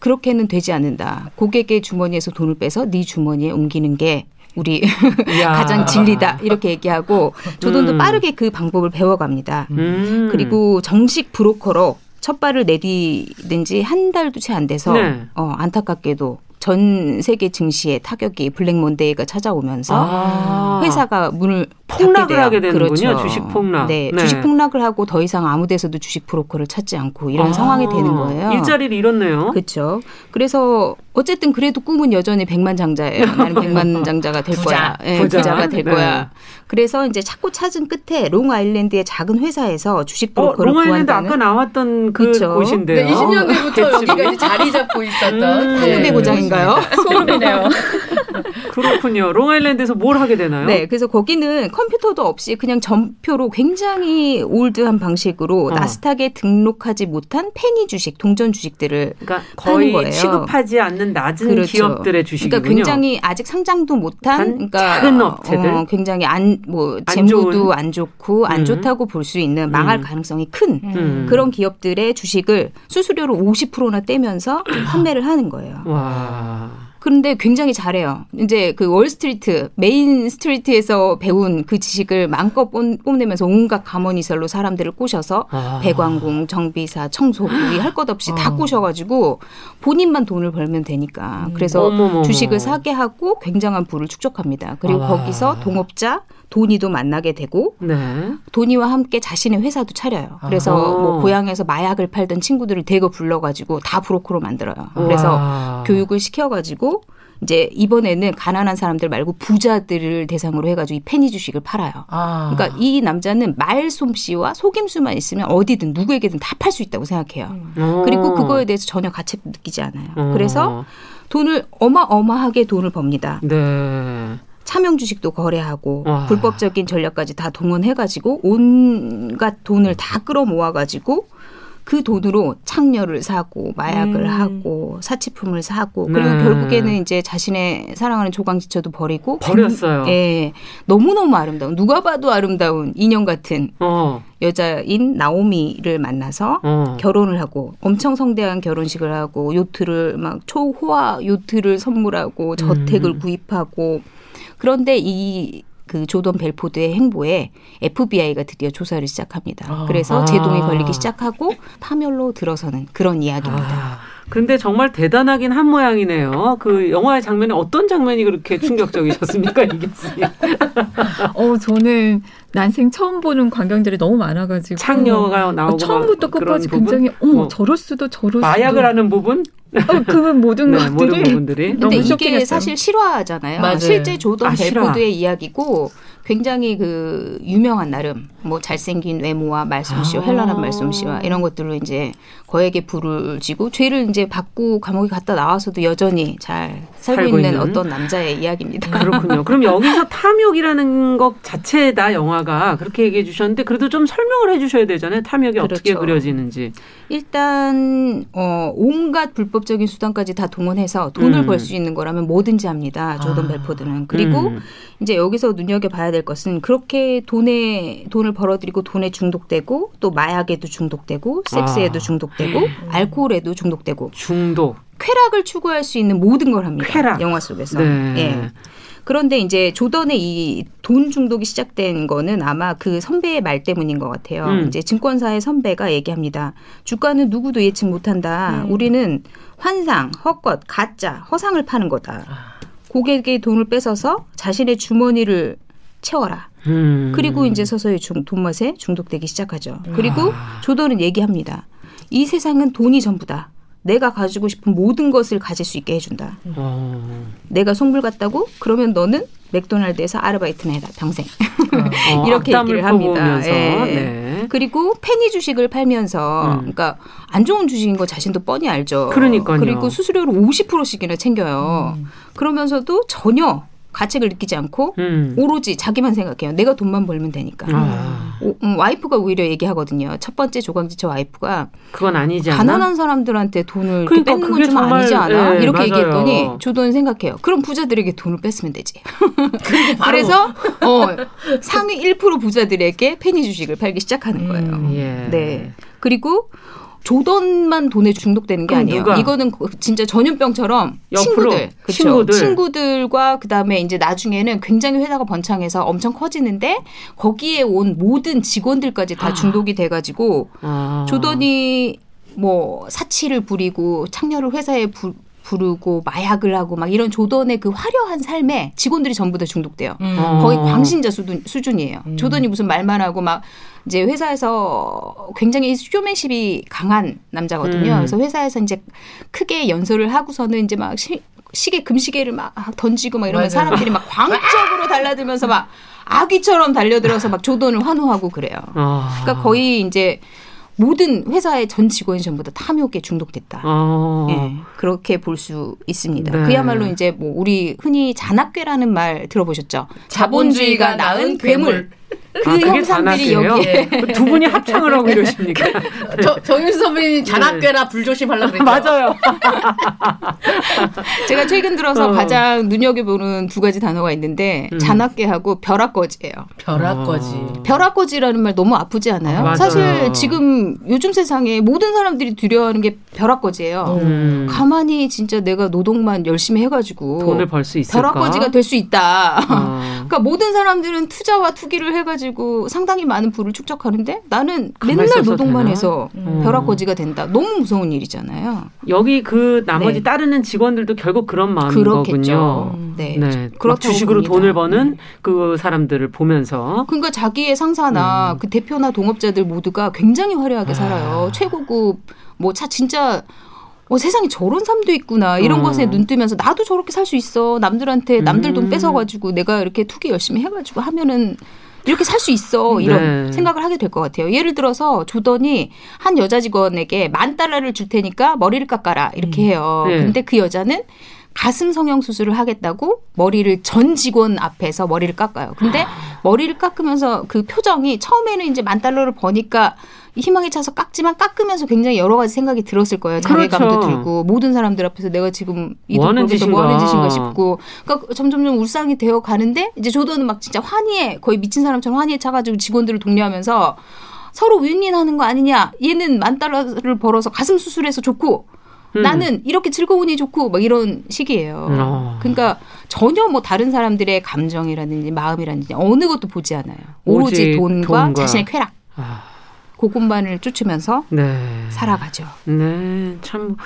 그렇게는 되지 않는다. 고객의 주머니에서 돈을 빼서 네 주머니에 옮기는 게 우리. 가장 진리다. 이렇게 얘기하고 조던도
음.
빠르게 그 방법을 배워갑니다.
음.
그리고 정식 브로커로 첫 발을 내디딘 지한 달도 채 안 돼서
네.
어, 안타깝게도 전 세계 증시에 타격이 블랙 먼데이가 찾아오면서
아.
회사가 문을
폭락을. 하게 되는군요.
그렇죠.
주식 폭락.
네,
네.
주식 폭락을 하고 더 이상 아무 데서도 주식 브로커를 찾지 않고 이런
아.
상황이 되는 거예요.
일자리를 잃었네요.
그렇죠. 그래서 어쨌든 그래도 꿈은 여전히 백만장자예요. 나는 백만장자가 될
부자.
거야. 예,
부자.
부자 가 될
네.
거야. 그래서 이제 찾고 찾은 끝에 롱 아일랜드의 작은 회사에서 주식
어,
브로커를
롱아일랜드
구한다는
아까 나왔던 그
그쵸.
곳인데요.
네, 20년대부터
개츠비.
여기가 이제 자리 잡고 있었던
음.
네,
한국의 고장인가 요?
소름이네요.
그렇군요. 롱아일랜드에서 뭘 하게 되나요?
네, 그래서 거기는 컴퓨터도 없이 그냥 전표로 굉장히 old한 방식으로
어.
나스닥에 등록하지 못한 페니 주식, 동전 주식들을
그러니까
파는
거의
거예요.
취급하지 않는 낮은
그렇죠.
기업들의 주식이군요.
그러니까 굉장히 아직 상장도 못한
단
그러니까
작은 업체들?
어, 굉장히
안뭐안
재무도
좋은?
안 좋고 안
음.
좋다고 볼 수 있는 망할
음.
가능성이 큰
음.
그런 기업들의 주식을 수수료로 50%나 떼면서 판매를 하는 거예요.
와.
그런데 굉장히 잘해요. 이제 그 월스트리트, 메인 스트리트에서 배운 그 지식을 마음껏 뽐- 뽐내면서 온갖 감언이설로 사람들을 꼬셔서
아.
배관공, 정비사, 청소부이 할 것 없이 다 꼬셔가지고 본인만 돈을 벌면 되니까. 그래서
어머머머.
주식을 사게 하고 굉장한 부를 축적합니다. 그리고
아.
거기서 동업자, 돈이도 만나게 되고
네.
돈이와 함께 자신의 회사도 차려요. 그래서
아하.
뭐 고향에서 마약을 팔던 친구들을 대거 불러가지고 다 브로커로 만들어요. 그래서
와.
교육을 시켜가지고 이제 이번에는 가난한 사람들 말고 부자들을 대상으로 해가지고 이 페니 주식을 팔아요.
아.
그러니까 이 남자는 말 솜씨와 속임수만 있으면 어디든 누구에게든 다 팔 수 있다고 생각해요.
어.
그리고 그거에 대해서 전혀 가책 느끼지 않아요.
어.
그래서 돈을 어마어마하게 돈을 법니다.
네.
차명 주식도 거래하고
와.
불법적인 전략까지 다 동원해가지고 온갖 돈을 다 끌어모아가지고 그 돈으로 창녀를 사고 마약을
음.
하고 사치품을 사고 그리고
네.
결국에는 이제 자신의 사랑하는 조강지처도 버리고
버렸어요.
금- 예, 너무 너무 아름다운 누가 봐도 아름다운 인형 같은
어.
여자인 나오미를 만나서
어.
결혼을 하고 엄청 성대한 결혼식을 하고 요트를 막 초호화 요트를 선물하고 저택을
음.
구입하고 그런데 이 그 조던 벨포드의 행보에 FBI가 드디어 조사를 시작합니다.
아.
그래서
아.
제동이 걸리기 시작하고 파멸로 들어서는 그런 이야기입니다.
아, 근데 정말 대단하긴 한 모양이네요. 그 영화의 장면에 어떤 장면이 그렇게 충격적이셨습니까, 이게
어, 저는 난생 처음 보는 광경들이 너무 많아가지고.
창녀가 나오고
어, 처음부터 끝까지? 굉장히, 어머,
뭐
저럴 수도 저럴 수도.
마약을 하는 부분,
어, 그 모든
네,
것들이.
모든 부분들이
근데 이게
쇼킹했어요.
사실 실화잖아요.
맞아요.
실제 조던
아.
벨포드의 이야기고 굉장히 그 유명한 나름 뭐 잘생긴 외모와 말솜씨와
아.
현란한 말솜씨와 이런 것들로 이제 거액의 부를 지고 죄를 이제 받고 감옥에 갔다 나와서도 여전히 잘 살고,
살고
있는,
있는.
어떤 남자의 이야기입니다.
그렇군요. 그럼 여기서 탐욕이라는 것 자체다 영화가 그렇게 얘기해 주셨는데 그래도 좀 설명을 해 주셔야 되잖아요. 탐욕이 어떻게
그렇죠.
그려지는지.
일단 어 온갖 불법적인 수단까지 다 동원해서 돈을
음.
벌수 있는 거라면 뭐든지 합니다. 조던
아.
벨포드는. 그리고
음.
이제 여기서 눈여겨 봐야 될 것은 그렇게 돈에 돈을 벌어들이고 돈에 중독되고 또 마약에도 중독되고 섹스에도
아.
중독되고 알코올에도 중독되고
중독.
쾌락을 추구할 수 있는 모든 걸 합니다.
쾌락.
영화 속에서.
네.
예. 그런데 이제 조던의 이 돈 중독이 시작된 거는 아마 그 선배의 말 때문인 것 같아요.
음.
이제 증권사의 선배가 얘기합니다. 주가는 누구도 예측 못한다. 우리는 환상, 헛것, 가짜, 허상을 파는 거다. 고객의 돈을 뺏어서 자신의 주머니를 채워라.
음.
그리고 이제 서서히 중, 돈맛에 중독되기 시작하죠. 그리고 조던은 얘기합니다. 이 세상은 돈이 전부다. 내가 가지고 싶은 모든 것을 가질 수 있게 해준다.
어.
내가 송불 같다고? 그러면 너는 맥도날드에서 아르바이트나 해라 평생.
어,
이렇게 얘기를 합니다. 예.
네.
그리고 페니 주식을 팔면서,
음.
그러니까 안 좋은 주식인 거 자신도 뻔히 알죠.
그러니까요.
그리고 수수료를 50%씩이나 챙겨요.
음.
그러면서도 전혀 가책을 느끼지 않고
음.
오로지 자기만 생각해요. 내가 돈만 벌면 되니까.
아,
오, 음, 와이프가 오히려 얘기하거든요. 첫 번째 조광지처 와이프가
그건 아니지 않나?
가난한 사람들한테 돈을
그러니까
뺏는 건 좀 아니지 않아?
예,
이렇게
맞아요.
얘기했더니 조던 생각해요. 그럼 부자들에게 돈을 뺐으면 되지. 그래서 어, 상위 1% 부자들에게 페니 주식을 팔기 시작하는 거예요.
예.
네. 그리고 조던만 돈에 중독되는 게 아니에요.
누가?
이거는 그- 진짜 전염병처럼 친구들, 그쵸?
친구들.
친구들과 그다음에 이제 나중에는 굉장히 회사가 번창해서 엄청 커지는데 거기에 온 모든 직원들까지 다 중독이 돼가지고
아.
조던이 뭐 사치를 부리고 창녀를 회사에 부, 부르고 마약을 하고 막 이런 조던의 그 화려한 삶에 직원들이 전부 다 중독돼요.
어.
거의 광신자 수준, 수준이에요. 조던이 무슨 말만 하고 막 이제 회사에서 굉장히 쇼맨십이 강한 남자거든요.
음.
그래서 회사에서 이제 크게 연설을 하고서는 이제 막 시, 시계 금시계를 막 던지고 막 이러면
맞아요.
사람들이 막 광적으로 달라들면서 막 아기처럼 달려들어서 막 조던을 환호하고 그래요.
아.
그러니까 거의 이제 모든 회사의 전 직원이 전부 다 탐욕에 중독됐다.
어.
예, 그렇게 볼 수 있습니다.
네.
그야말로 이제 뭐 우리 흔히 잔악괴라는 말 들어보셨죠? 자본주의가 낳은 괴물. 그
아, 그게
형상들이
단합이에요?
여기에
그두 분이 합창을 하고 이러십니까?
저, 정윤수 선배님 잔악괴라 불조심하려고 그랬죠.
맞아요.
제가 최근 들어서
어.
가장 눈여겨보는 두 가지 단어가 있는데
음.
잔악괴하고 벼락거지예요.
벼락거지.
어.
벼락거지라는 말 너무 아프지 않아요?
맞아요.
사실 지금 요즘 세상에 모든 사람들이 두려워하는 게 벼락거지예요.
음.
가만히 진짜 내가 노동만 열심히 해가지고
돈을 벌 수 있을까?
벼락거지가 될 수 있다.
어.
그러니까 모든 사람들은 투자와 투기를 해가지고 상당히 많은 부를 축적하는데 나는 맨날 노동만
되나?
해서
음.
벼락거지가 된다. 너무 무서운 일이잖아요.
여기 그 나머지
네.
따르는 직원들도 결국 그런 마음인
그렇겠죠.
거군요.
네.
네. 막
그렇다고
주식으로
봅니다.
돈을 버는 그 사람들을 보면서
그러니까 자기의 상사나
음.
그 대표나 동업자들 모두가 굉장히
아.
화려하게 살아요. 최고급 뭐 차 진짜 어, 세상에 저런 삶도 있구나 이런
어.
것에 눈 뜨면서 나도 저렇게 살 수 있어 남들한테 남들 돈
음.
뺏어가지고 내가 이렇게 투기 열심히 해가지고 하면은 이렇게 살 수 있어 이런
네.
생각을 하게 될 것 같아요. 예를 들어서 조던이 한 여자 직원에게 만 달러를 줄 테니까 머리를 깎아라 이렇게 해요.
네.
근데 그 여자는 가슴 성형 수술을 하겠다고 머리를 전 직원 앞에서 머리를 깎아요. 근데 머리를 깎으면서 그 표정이 처음에는 이제 만 달러를 버니까 희망에 차서 깎지만 깎으면서 굉장히 여러 가지 생각이 들었을 거예요. 자괴감도
그렇죠.
들고 모든 사람들 앞에서 내가 지금
뭐
이돈 벌면서 뭐 하는
짓인가.
싶고 그러니까 점점점 울상이 되어 가는데 이제 조던은 막 진짜 환희에 거의 미친 사람처럼 환희에 차가지고 직원들을 독려하면서 서로 윈윈하는 거 아니냐? 얘는 만 달러를 벌어서 가슴 수술해서 좋고
음.
나는 이렇게 즐거우니 좋고 막 이런 식이에요.
어.
그러니까 전혀 뭐 다른 사람들의 감정이라든지 마음이라든지 어느 것도 보지 않아요. 오로지
오직
돈과,
돈과.
자신의 쾌락
아,
그것만을 쫓으면서
네.
살아가죠.
네, 참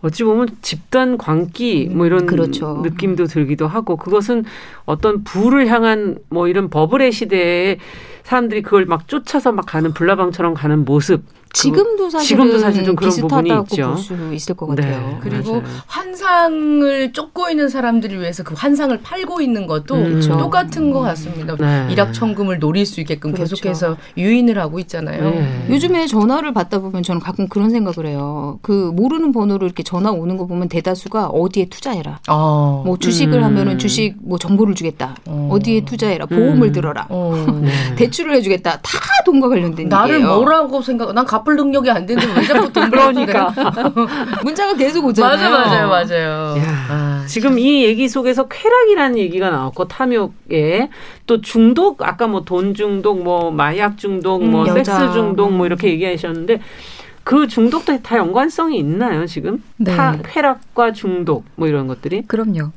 어찌 보면 집단 광기 뭐 이런
그렇죠.
느낌도 들기도 하고 그것은 어떤 부를 향한 뭐 이런 버블의 시대에 사람들이 그걸 막 쫓아서 막 가는 불나방처럼 가는 모습.
지금도 사실은
지금도 사실 좀 그런 부분이
비슷하다고
있죠.
볼수 있을 것
네.
같아요.
그리고
맞아요.
환상을 쫓고 있는 사람들을 위해서 그 환상을 팔고 있는 것도
음. 그렇죠.
똑같은 것 같습니다.
네.
일확 천금을 노릴 수 있게끔
그렇죠.
계속해서 유인을 하고 있잖아요.
네.
요즘에 전화를 받다 보면 저는 가끔 그런 생각을 해요. 그 모르는 번호로 이렇게 전화 오는 거 보면 대다수가 어디에 투자해라.
어.
뭐 주식을
음.
하면은 주식 뭐 정보를 주겠다.
어.
어. 디에 투자해라. 보험을
음.
들어라.
어.
네.
대출을 해주겠다. 다 돈과 관련된
나를
얘기예요.
뭐라고 생각? 난 갚을 능력이 안 되는데 왜 자꾸 돈
그러니까.
문자가 계속 오잖아요.
맞아 맞아요 맞아요.
야,
아,
지금 이 얘기 속에서 쾌락이라는 얘기가 나왔고 탐욕에 또 중독 아까 뭐 돈 중독 뭐 마약 중독 뭐
음,
섹스
여자.
중독 뭐 이렇게 얘기하셨는데 그 중독도 다 연관성이 있나요 지금
네.
타, 쾌락과 중독 뭐 이런 것들이
그럼요.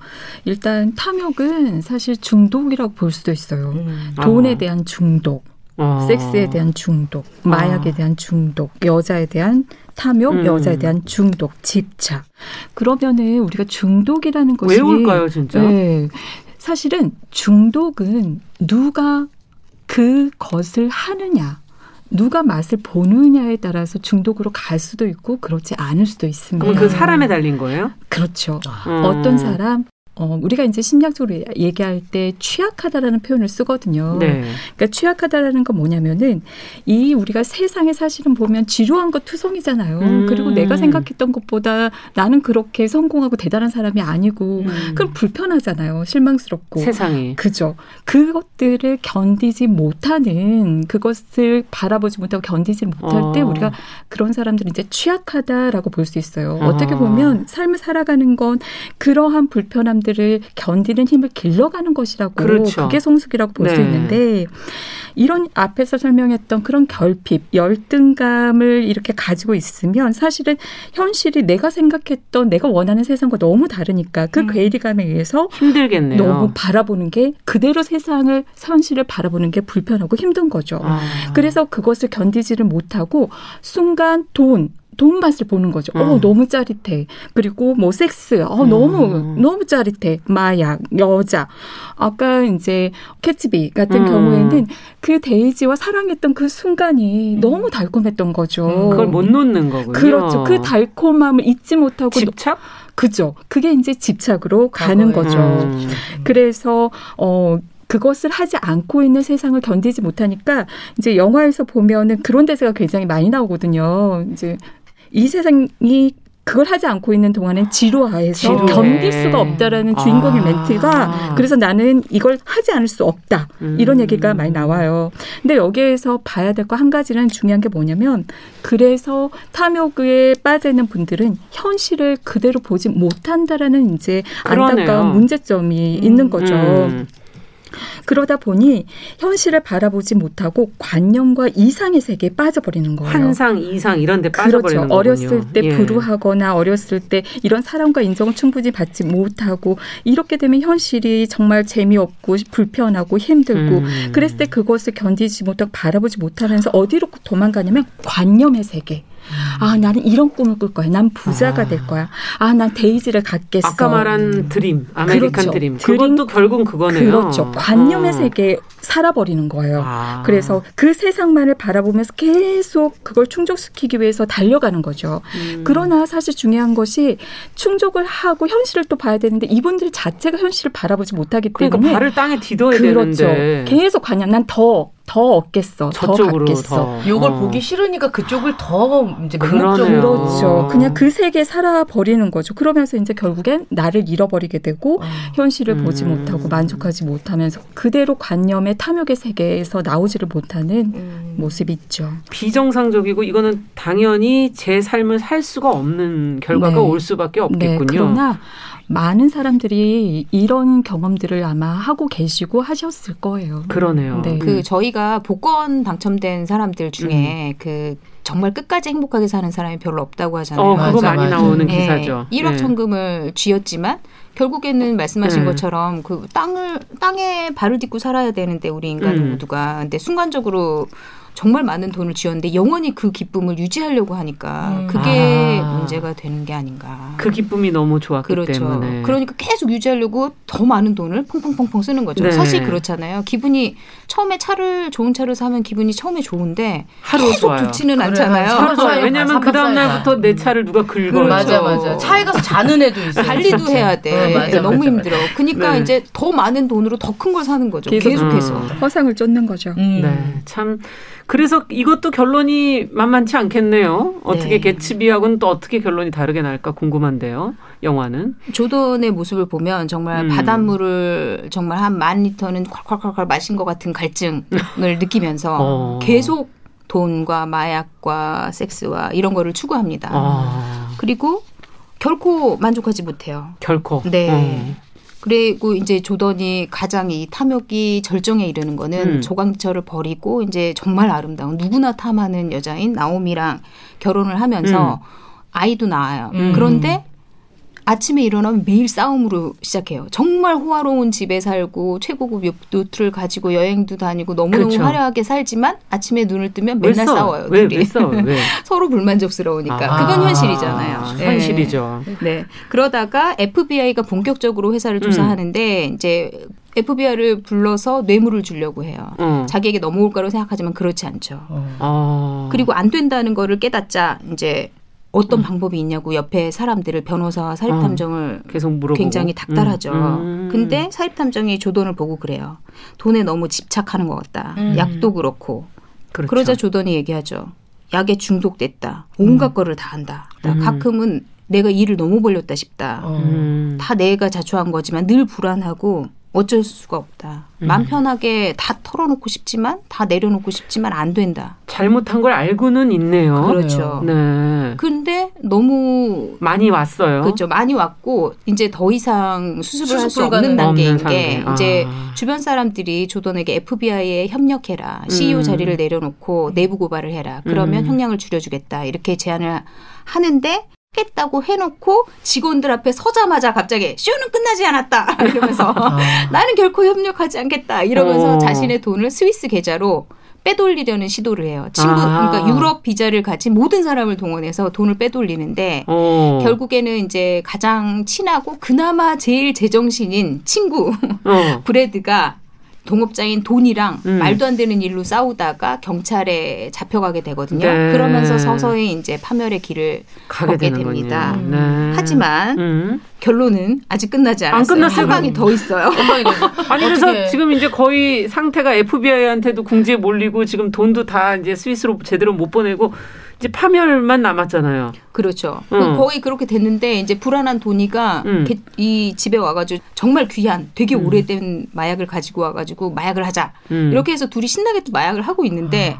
일단 탐욕은 사실 중독이라고 볼 수도 있어요.
음.
돈에
어.
대한 중독,
어.
섹스에 대한 중독, 마약에 대한 중독, 여자에 대한 탐욕,
음.
여자에 대한 중독, 집착. 그러면은 우리가 중독이라는 것이
왜 올까요 진짜
네. 사실은 중독은 누가 그것을 하느냐, 누가 맛을 보느냐에 따라서 중독으로 갈 수도 있고 그렇지 않을 수도 있습니다.
그럼 그 사람에 달린 거예요
그렇죠.
음.
어떤 사람 어, 우리가 이제 심리학적으로 얘기할 때 취약하다라는 표현을 쓰거든요.
네.
그러니까 취약하다라는 건 뭐냐면은 이 우리가 세상에 사실은 보면 지루한 것 투성이잖아요.
음.
그리고 내가 생각했던 것보다 나는 그렇게 성공하고 대단한 사람이 아니고
음.
그럼 불편하잖아요. 실망스럽고.
세상이
그죠. 그것들을 견디지 못하는 그것을 바라보지 못하고 견디지 못할 때
어.
우리가 그런 사람들은 이제 취약하다라고 볼 수 있어요.
어.
어떻게 보면 삶을 살아가는 건 그러한 불편함 들을 견디는 힘을 길러가는 것이라고
그렇죠.
게 성숙이라고 볼수
네.
있는데 이런 앞에서 설명했던 그런 결핍, 열등감을 이렇게 가지고 있으면 사실은 현실이 내가 생각했던 내가 원하는 세상과 너무 다르니까 그
음.
괴리감에 의해서
힘들겠네요
너무 바라보는 게 그대로 세상을 현실을 바라보는 게 불편하고 힘든 거죠.
아.
그래서 그것을 견디지를 못하고 순간 돈 돈 맛을 보는 거죠. 어,
음.
너무 짜릿해. 그리고 뭐 섹스, 어,
음.
너무, 너무 짜릿해. 마약, 여자. 아까 이제 개츠비 같은
음.
경우에는 그 데이지와 사랑했던 그 순간이 너무 달콤했던 거죠.
음,
그걸 못 놓는 거군요
그렇죠. 그 달콤함을 잊지 못하고.
집착
그죠. 그게 이제 집착으로 가는. 거죠.
음.
그래서 어 그것을 하지 않고 있는 세상을 견디지 못하니까 이제 영화에서 보면은 그런 대사가 굉장히 많이 나오거든요. 이제 이 세상이 그걸 하지 않고 있는 동안엔 지루하에서
지루해.
견딜 수가 없다라는 주인공의
아.
멘트가 그래서 나는 이걸 하지 않을 수 없다
음.
이런 얘기가 많이 나와요. 근데 여기에서 봐야 될 거 한 가지는 중요한 게 뭐냐면 그래서 탐욕에 빠져 있는 분들은 현실을 그대로 보지 못한다라는 이제 안타까운
그러네요.
문제점이 있는 거죠.
음.
그러다 보니 현실을 바라보지 못하고 관념과 이상의 세계에 빠져버리는 거예요.
환상 이상 이런 데
그렇죠.
빠져버리는 거군요
어렸을 때
예.
불우하거나 어렸을 때 이런 사랑과 인정을 충분히 받지 못하고 이렇게 되면 현실이 정말 재미없고 불편하고 힘들고
음.
그랬을 때 그것을 견디지 못하고 바라보지 못하면서 어디로 도망가냐면 관념의 세계. 아, 나는 이런 꿈을 꿀 거야. 난 부자가
아.
될 거야. 아, 난 데이지를 갖겠어.
아까 말한 드림, 아메리칸
그렇죠.
드림. 그것도 결국 그거네요.
그렇죠. 관념의
어.
세계에 살아버리는 거예요.
아.
그래서 그 세상만을 바라보면서 계속 그걸 충족시키기 위해서 달려가는 거죠.
음.
그러나 사실 중요한 것이 충족을 하고 현실을 또 봐야 되는데 이분들 자체가 현실을 바라보지 못하기
그러니까
때문에
발을 땅에 디뎌야
그렇죠.
되는데
계속 관념 난 더 더 얻겠어. 더
저쪽으로. 더
요걸
어.
보기 싫으니까 그쪽을 더 이제
그러네요.
그렇죠. 그냥 그 세계에 살아 버리는 거죠. 그러면서 이제 결국엔 나를 잃어버리게 되고
어.
현실을
음.
보지 못하고 만족하지 못하면서 그대로 관념의 탐욕의 세계에서 나오지를 못하는
음.
모습이 있죠.
비정상적이고 이거는 당연히 제 삶을 살 수가 없는 결과가
네.
올 수밖에
네,
없겠군요.
그러나 많은 사람들이 이런 경험들을 아마 하고 계시고 하셨을 거예요.
그러네요.
네.
그 저희가 복권 당첨된 사람들 중에 그 정말 끝까지 행복하게 사는 사람이 별로 없다고 하잖아요.
어, 그거
맞아,
많이
맞아.
나오는
예,
기사죠.
1억
예.
천금을 쥐었지만 결국에는 말씀하신
네.
것처럼 그 땅을 땅에 발을 딛고 살아야 되는데 우리 인간
음.
모두가 근데 순간적으로 정말 많은 돈을 쥐었는데 영원히 그 기쁨을 유지하려고 하니까
음.
그게
아.
문제가 되는 게 아닌가.
그 기쁨이 너무 좋았기
그렇죠.
때문에.
그러니까 계속 유지하려고 더 많은 돈을 퐁퐁퐁퐁 쓰는 거죠.
네.
사실 그렇잖아요. 기분이 처음에 차를 좋은 차를 사면 기분이 처음에 좋은데
하루
계속
좋아요.
좋지는
그래,
않잖아요.
맞아.
왜냐면
삼박
그 다음. 날부터 내 차를 누가 긁어요.
맞아 맞아. 차에 가서 자는 애도 있어요.
관리도
진짜.
해야 돼.
어, 맞아,
너무
맞아,
힘들어. 그러니까
네.
이제 더 많은 돈으로 더 큰 걸 사는 거죠.
계속-
계속해서.
음.
허상을 쫓는 거죠.
음.
네, 참 그래서 이것도 결론이 만만치 않겠네요. 어떻게
네.
개츠비하고는 또 어떻게 결론이 다르게 날까 궁금한데요. 영화는
조던의 모습을 보면 정말
음.
바닷물을 정말 한 만 리터는 콸콸콸콸 마신 것 같은 갈증을 느끼면서
어.
계속 돈과 마약과 섹스와 이런 거를 추구합니다.
아,
그리고 결코 만족하지 못해요.
결코
네.
어.
그리고 이제 조던이 가장 이 탐욕이 절정에 이르는 거는
음.
조강철을 버리고 이제 정말 아름다운 누구나 탐하는 여자인 나오미랑 결혼을 하면서 아이도 낳아요.
음.
그런데 아침에 일어나면 매일 싸움으로 시작해요. 정말 호화로운 집에 살고 최고급 요트를 가지고 여행도 다니고 너무너무
그렇죠.
화려하게 살지만 아침에 눈을 뜨면
왜
맨날
싸워?
싸워요.
왜,
둘이.
왜 싸워? 왜?
서로 불만족스러우니까.
아,
그건 현실이잖아요. 네.
현실이죠.
네. 그러다가 FBI가 본격적으로 회사를
음.
조사하는데 이제 FBI를 불러서 뇌물을 주려고 해요.
어.
자기에게 넘어올 거라고 생각하지만 그렇지 않죠.
어.
어.
그리고 안 된다는 거를 깨닫자 이제 어떤
음.
방법이 있냐고 옆에 사람들을 변호사와 사립 탐정을
계속 물어보고
굉장히 닥달하죠.
음.
근데 사립 탐정이 조던을 보고 그래요. 돈에 너무 집착하는 것 같다.
음.
약도 그렇고.
그렇죠.
그러자 조던이 얘기하죠. 약에 중독됐다. 온갖 거를 다 한다. 나
음.
가끔은 내가 일을 너무 벌렸다 싶다.
어.
음.
다 내가 자초한 거지만 늘 불안하고 어쩔 수가 없다.
음.
마음 편하게 다 털어놓고 싶지만 다 내려놓고 싶지만 안 된다.
잘못한 걸 알고는 있네요.
그렇죠.
네.
근데 너무
많이 왔어요.
그렇죠. 많이 왔고 이제 더 이상 수습을 할 수 없는. 단계인
없는
게
단계.
이제
아.
주변 사람들이 조던에게 FBI에 협력해라. CEO
음.
자리를 내려놓고 내부 고발을 해라. 그러면
음.
형량을 줄여주겠다. 이렇게 제안을 하는데 했다고 해놓고 직원들 앞에 서자마자 갑자기 쇼는 끝나지 않았다 이러면서
아.
나는 결코 협력하지 않겠다 이러면서
어.
자신의 돈을 스위스 계좌로 빼돌리려는 시도를 해요. 친구
아.
그러니까 유럽 비자를 가진 모든 사람을 동원해서 돈을 빼돌리는데
어.
결국에는 이제 가장 친하고 그나마 제일 제정신인 친구
어.
브래드가 동업자인 돈이랑
음.
말도 안 되는 일로 싸우다가 경찰에 잡혀가게 되거든요.
네.
그러면서 서서히 이제 파멸의 길을
가게
걷게 됩니다.
네.
하지만
음.
결론은 아직 끝나지
안
않았어요.
끝났어요.
한 방이 더 있어요.
아니 그래서 지금 이제 거의 상태가 FBI한테도 궁지에 몰리고 지금 돈도 다 이제 스위스로 제대로 못 보내고 이제 파멸만 남았잖아요.
그렇죠.
음.
거의 그렇게 됐는데 이제 불안한 도니가
음.
게- 이 집에 와가지고 정말 귀한, 되게
음.
오래된 마약을 가지고 와가지고 마약을 하자.
음.
이렇게 해서 둘이 신나게 또 마약을 하고 있는데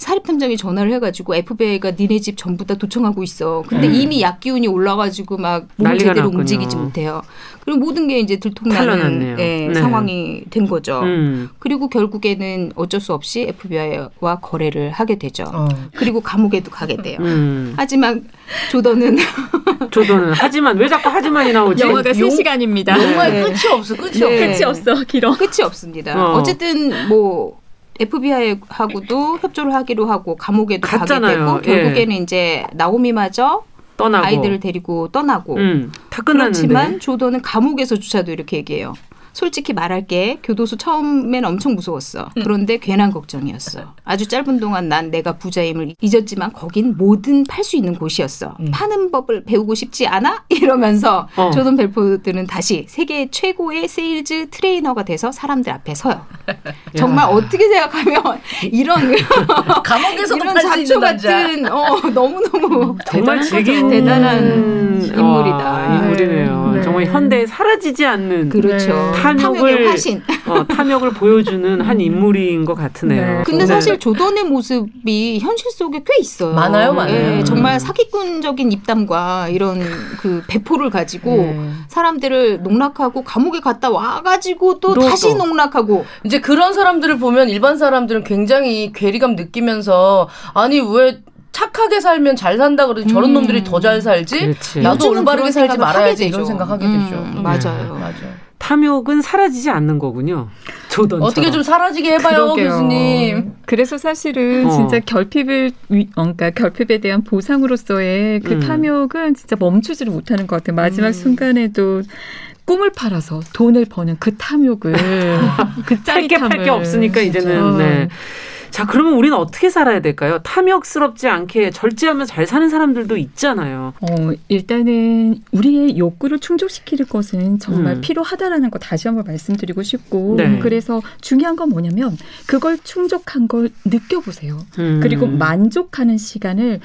사립탐정이 전화를 해가지고 FBI가 니네 집 전부 다 도청하고 있어. 근데 이미 약 기운이 올라가지고 막
음. 난리가
제대로
났군요.
움직이지 못해요. 그리고 모든 게 이제 들통나는. 예,
네.
상황이 된 거죠.
음.
그리고 결국에는 어쩔 수 없이 FBI와 거래를 하게 되죠.
어.
그리고 감옥에도 가게 돼요.
음.
하지만 조던은
조던은 하지만 왜 자꾸 하지만이 나오지?
영화가
용-
3시간입니다.
정말
네.
끝이 없어. 끝이
네.
없어.
끝이 없어. 길어.
끝이 없습니다.
어.
어. 쨌든 뭐 FBI하고도 협조를 하기로 하고 감옥에도
갔잖아요.
가게 되고 결국에는 이제 나오미마저
떠나고
아이들을 데리고 떠나고
음. 다 끝났는데.
그렇지만 조던은 감옥에서조차도 이렇게 얘기해요. 솔직히 말할게 교도소 처음엔 엄청 무서웠어. 그런데 괜한 걱정이었어. 아주 짧은 동안 난 내가 부자임을 잊었지만 거긴 뭐든 팔 수 있는 곳이었어.
음.
파는 법을 배우고 싶지 않아? 이러면서
어.
조던 벨포트는 다시 세계 최고의 세일즈 트레이너가 돼서 사람들 앞에 서요. 정말 어떻게 생각하면 이런
감옥에서도
이런 잡초. 같은 어 너무 너무
정말 즐긴
대단한
음,
인물이다.
와, 인물이네요.
네.
정말 현대에 사라지지 않는
그렇죠.
네.
탐욕의
탐욕을
화신.
어, 탐욕을 보여주는 한 인물인 것 같으네요.
네.
근데
네.
사실 조던의 모습이 현실 속에 꽤 있어요.
많아요, 많아요.
예, 정말 사기꾼적인 입담과 이런 그 배포를 가지고
네.
사람들을 농락하고 감옥에 갔다 와가지고 또
또,
다시
또.
농락하고
이제 그런 사람들을 보면 일반 사람들은 굉장히 괴리감 느끼면서 아니 왜 착하게 살면 잘 산다 그러지 저런
음.
놈들이 더 잘 살지.
그렇지.
나도 올바르게 살지 말아야지 이런. 생각하게
음,
되죠.
음, 맞아요.
맞아요.
탐욕은 사라지지 않는 거군요. 조던
어떻게 좀 사라지게 해봐요,
그러게요.
교수님.
그래서 사실은
어.
진짜 결핍을 위- 어, 그러니까 결핍에 대한 보상으로서의 그
음.
탐욕은 진짜 멈추지를 못하는 것 같아요. 마지막
음.
순간에도 꿈을 팔아서 돈을 버는 그 탐욕을
그할게팔
짜릿함을
게 없으니까 이제는
어.
네. 자 그러면 우리는 어떻게 살아야 될까요? 탐욕스럽지 않게 절제하면 잘 사는 사람들도 있잖아요.
어, 일단은 우리의 욕구를 충족시키는 것은 정말
음.
필요하다라는 거 다시 한번 말씀드리고 싶고
네.
그래서 중요한 건 뭐냐면 그걸 충족한 걸 느껴보세요.
음.
그리고 만족하는 시간을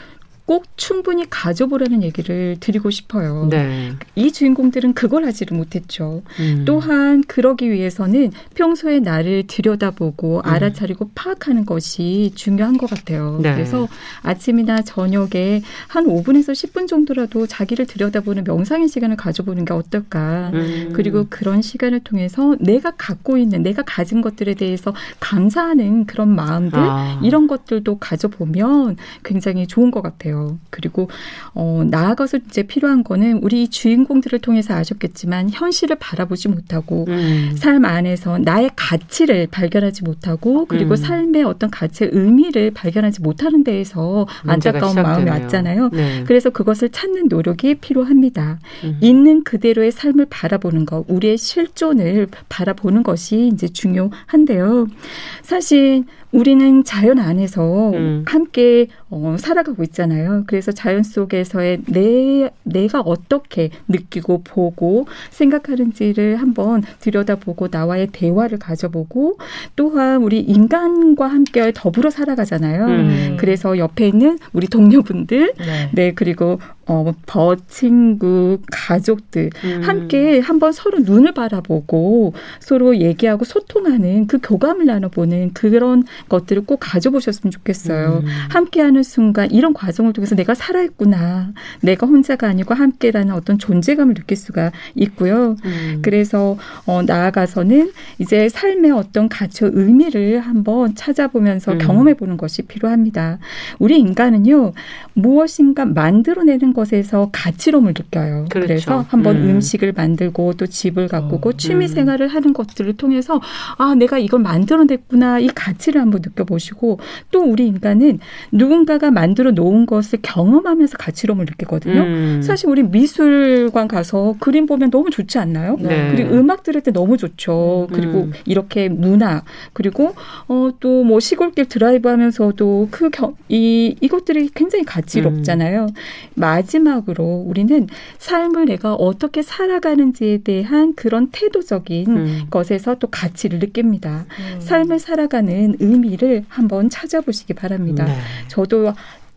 꼭 충분히 가져보라는 얘기를 드리고 싶어요.
네.
이 주인공들은 그걸 하지를 못했죠.
음.
또한 그러기 위해서는 평소에 나를 들여다보고
음.
알아차리고 파악하는 것이 중요한 것 같아요.
네.
그래서 아침이나 저녁에 한 5분에서 10분 정도라도 자기를 들여다보는 명상의 시간을 가져보는 게 어떨까.
음.
그리고 그런 시간을 통해서 내가 갖고 있는 내가 가진 것들에 대해서 감사하는 그런 마음들
아.
이런 것들도 가져보면 굉장히 좋은 것 같아요. 그리고 어, 나아가서 이제 필요한 거는 우리 주인공들을 통해서 아셨겠지만 현실을 바라보지 못하고
음.
삶 안에서 나의 가치를 발견하지 못하고 그리고
음.
삶의 어떤 가치의 의미를 발견하지 못하는 데에서 안타까운 마음이
시작되네요.
왔잖아요.
네.
그래서 그것을 찾는 노력이 필요합니다.
음.
있는 그대로의 삶을 바라보는 것, 우리의 실존을 바라보는 것이 이제 중요한데요. 사실 우리는 자연 안에서
음.
함께 어, 살아가고 있잖아요. 그래서 자연 속에서의 내 내가 어떻게 느끼고 보고 생각하는지를 한번 들여다보고 나와의 대화를 가져보고 또한 우리 인간과 함께 더불어 살아가잖아요.
음.
그래서 옆에 있는 우리 동료분들
네.
네, 그리고 어, 버 친구, 가족들
음.
함께 한번 서로 눈을 바라보고 서로 얘기하고 소통하는 그 교감을 나눠보는 그런 것들을 꼭 가져보셨으면 좋겠어요.
음.
함께하는 순간 이런 과정을 통해서 내가 살아있구나, 내가 혼자가 아니고 함께라는 어떤 존재감을 느낄 수가 있고요.
음.
그래서 어, 나아가서는 이제 삶의 어떤 가치와 의미를 한번 찾아보면서
음.
경험해보는 것이 필요합니다. 우리 인간은요 무엇인가 만들어내는 것에서 가치로움을 느껴요.
그렇죠.
래서 한번
음.
음. 식을 만들고 또 집을 가꾸고
어,
취미
음.
생활을 하는 것들을 통해서 아 내가 이걸 만들어냈구나 이 가치를 한번 느껴보시고 또 우리 인간은 누군가가 만들어 놓은 것을 경험하면서 가치로움을 느끼거든요.
음.
사실 우리 미술관 가서 그림 보면 너무 좋지 않나요?
네.
그리고 음악 들을 때 너무 좋죠. 그리고
음.
이렇게 문화 그리고 어 또 뭐 시골길 드라이브 하면서도 그 이 이것들이 굉장히 가치롭잖아요.
음.
마지막으로 우리는 삶을 내가 어떻게 살아가는지에 대한 그런 태도적인
음.
것에서 또 가치를 느낍니다.
음.
삶을 살아가는 의미를 한번 찾아보시기 바랍니다.
네.
저도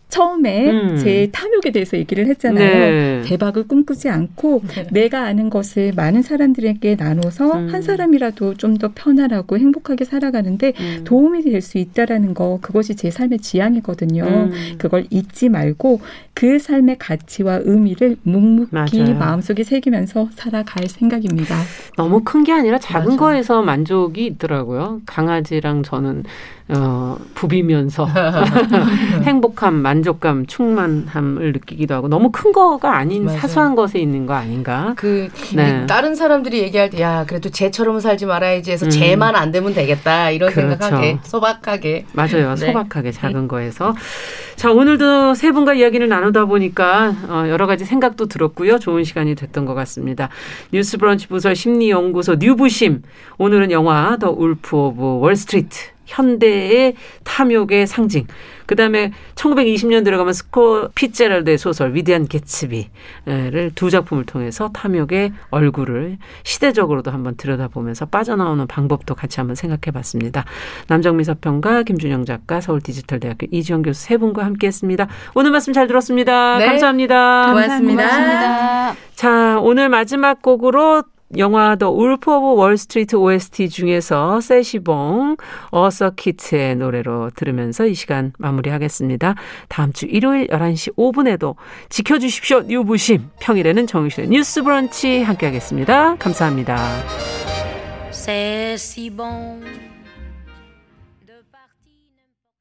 처음에
음.
제 탐욕에 대해서 얘기를 했잖아요.
네.
대박을 꿈꾸지 않고 내가 아는 것을 많은 사람들에게 나눠서
음.
한 사람이라도 좀 더 편안하고 행복하게 살아가는데
음.
도움이 될 수 있다라는 거 그것이 제 삶의 지향이거든요.
음.
그걸 잊지 말고 그 삶의 가치와 의미를 묵묵히
맞아요.
마음속에 새기면서 살아갈 생각입니다.
너무 큰 게 아니라 작은
맞아.
거에서 만족이 있더라고요. 강아지랑 저는 어, 부비면서 행복함, 만 족감, 충만함을 느끼기도 하고 너무 큰 거가 아닌
맞아요.
사소한 것에 있는 거 아닌가?
그
네.
다른 사람들이 얘기할 때 야 그래도 쟤처럼 살지 말아야지 해서
음.
쟤만 안 되면 되겠다 이런
그렇죠.
생각하게 소박하게
맞아요.
네.
소박하게 작은 거에서. 자, 오늘도 세 분과 이야기를 나누다 보니까 어, 여러 가지 생각도 들었고요. 좋은 시간이 됐던 것 같습니다. 뉴스 브런치 부설 심리연구소 뉴부심. 오늘은 영화 더 울프 오브 월스트리트. 현대의 탐욕의 상징. 그 다음에 1920년 들어가면 스콧 피츠제럴드의 소설 위대한 개츠비를 두 작품을 통해서 탐욕의 얼굴을 시대적으로도 한번 들여다보면서 빠져나오는 방법도 같이 한번 생각해 봤습니다. 남정미 서평가 김준영 작가 서울디지털대학교 이지영 교수 세 분과 함께했습니다. 오늘 말씀 잘 들었습니다.
네.
감사합니다.
고맙습니다.
고맙습니다.
자, 오늘 마지막 곡으로 영화 더 울프 오브 월스트리트 OST 중에서 C'est si bon 어사 키트의 노래로 들으면서 이 시간 마무리하겠습니다. 다음 주 일요일 11시 5분에도 지켜주십시오. 뉴부심. 평일에는 정유실의 뉴스 브런치 함께하겠습니다. 감사합니다.
Bon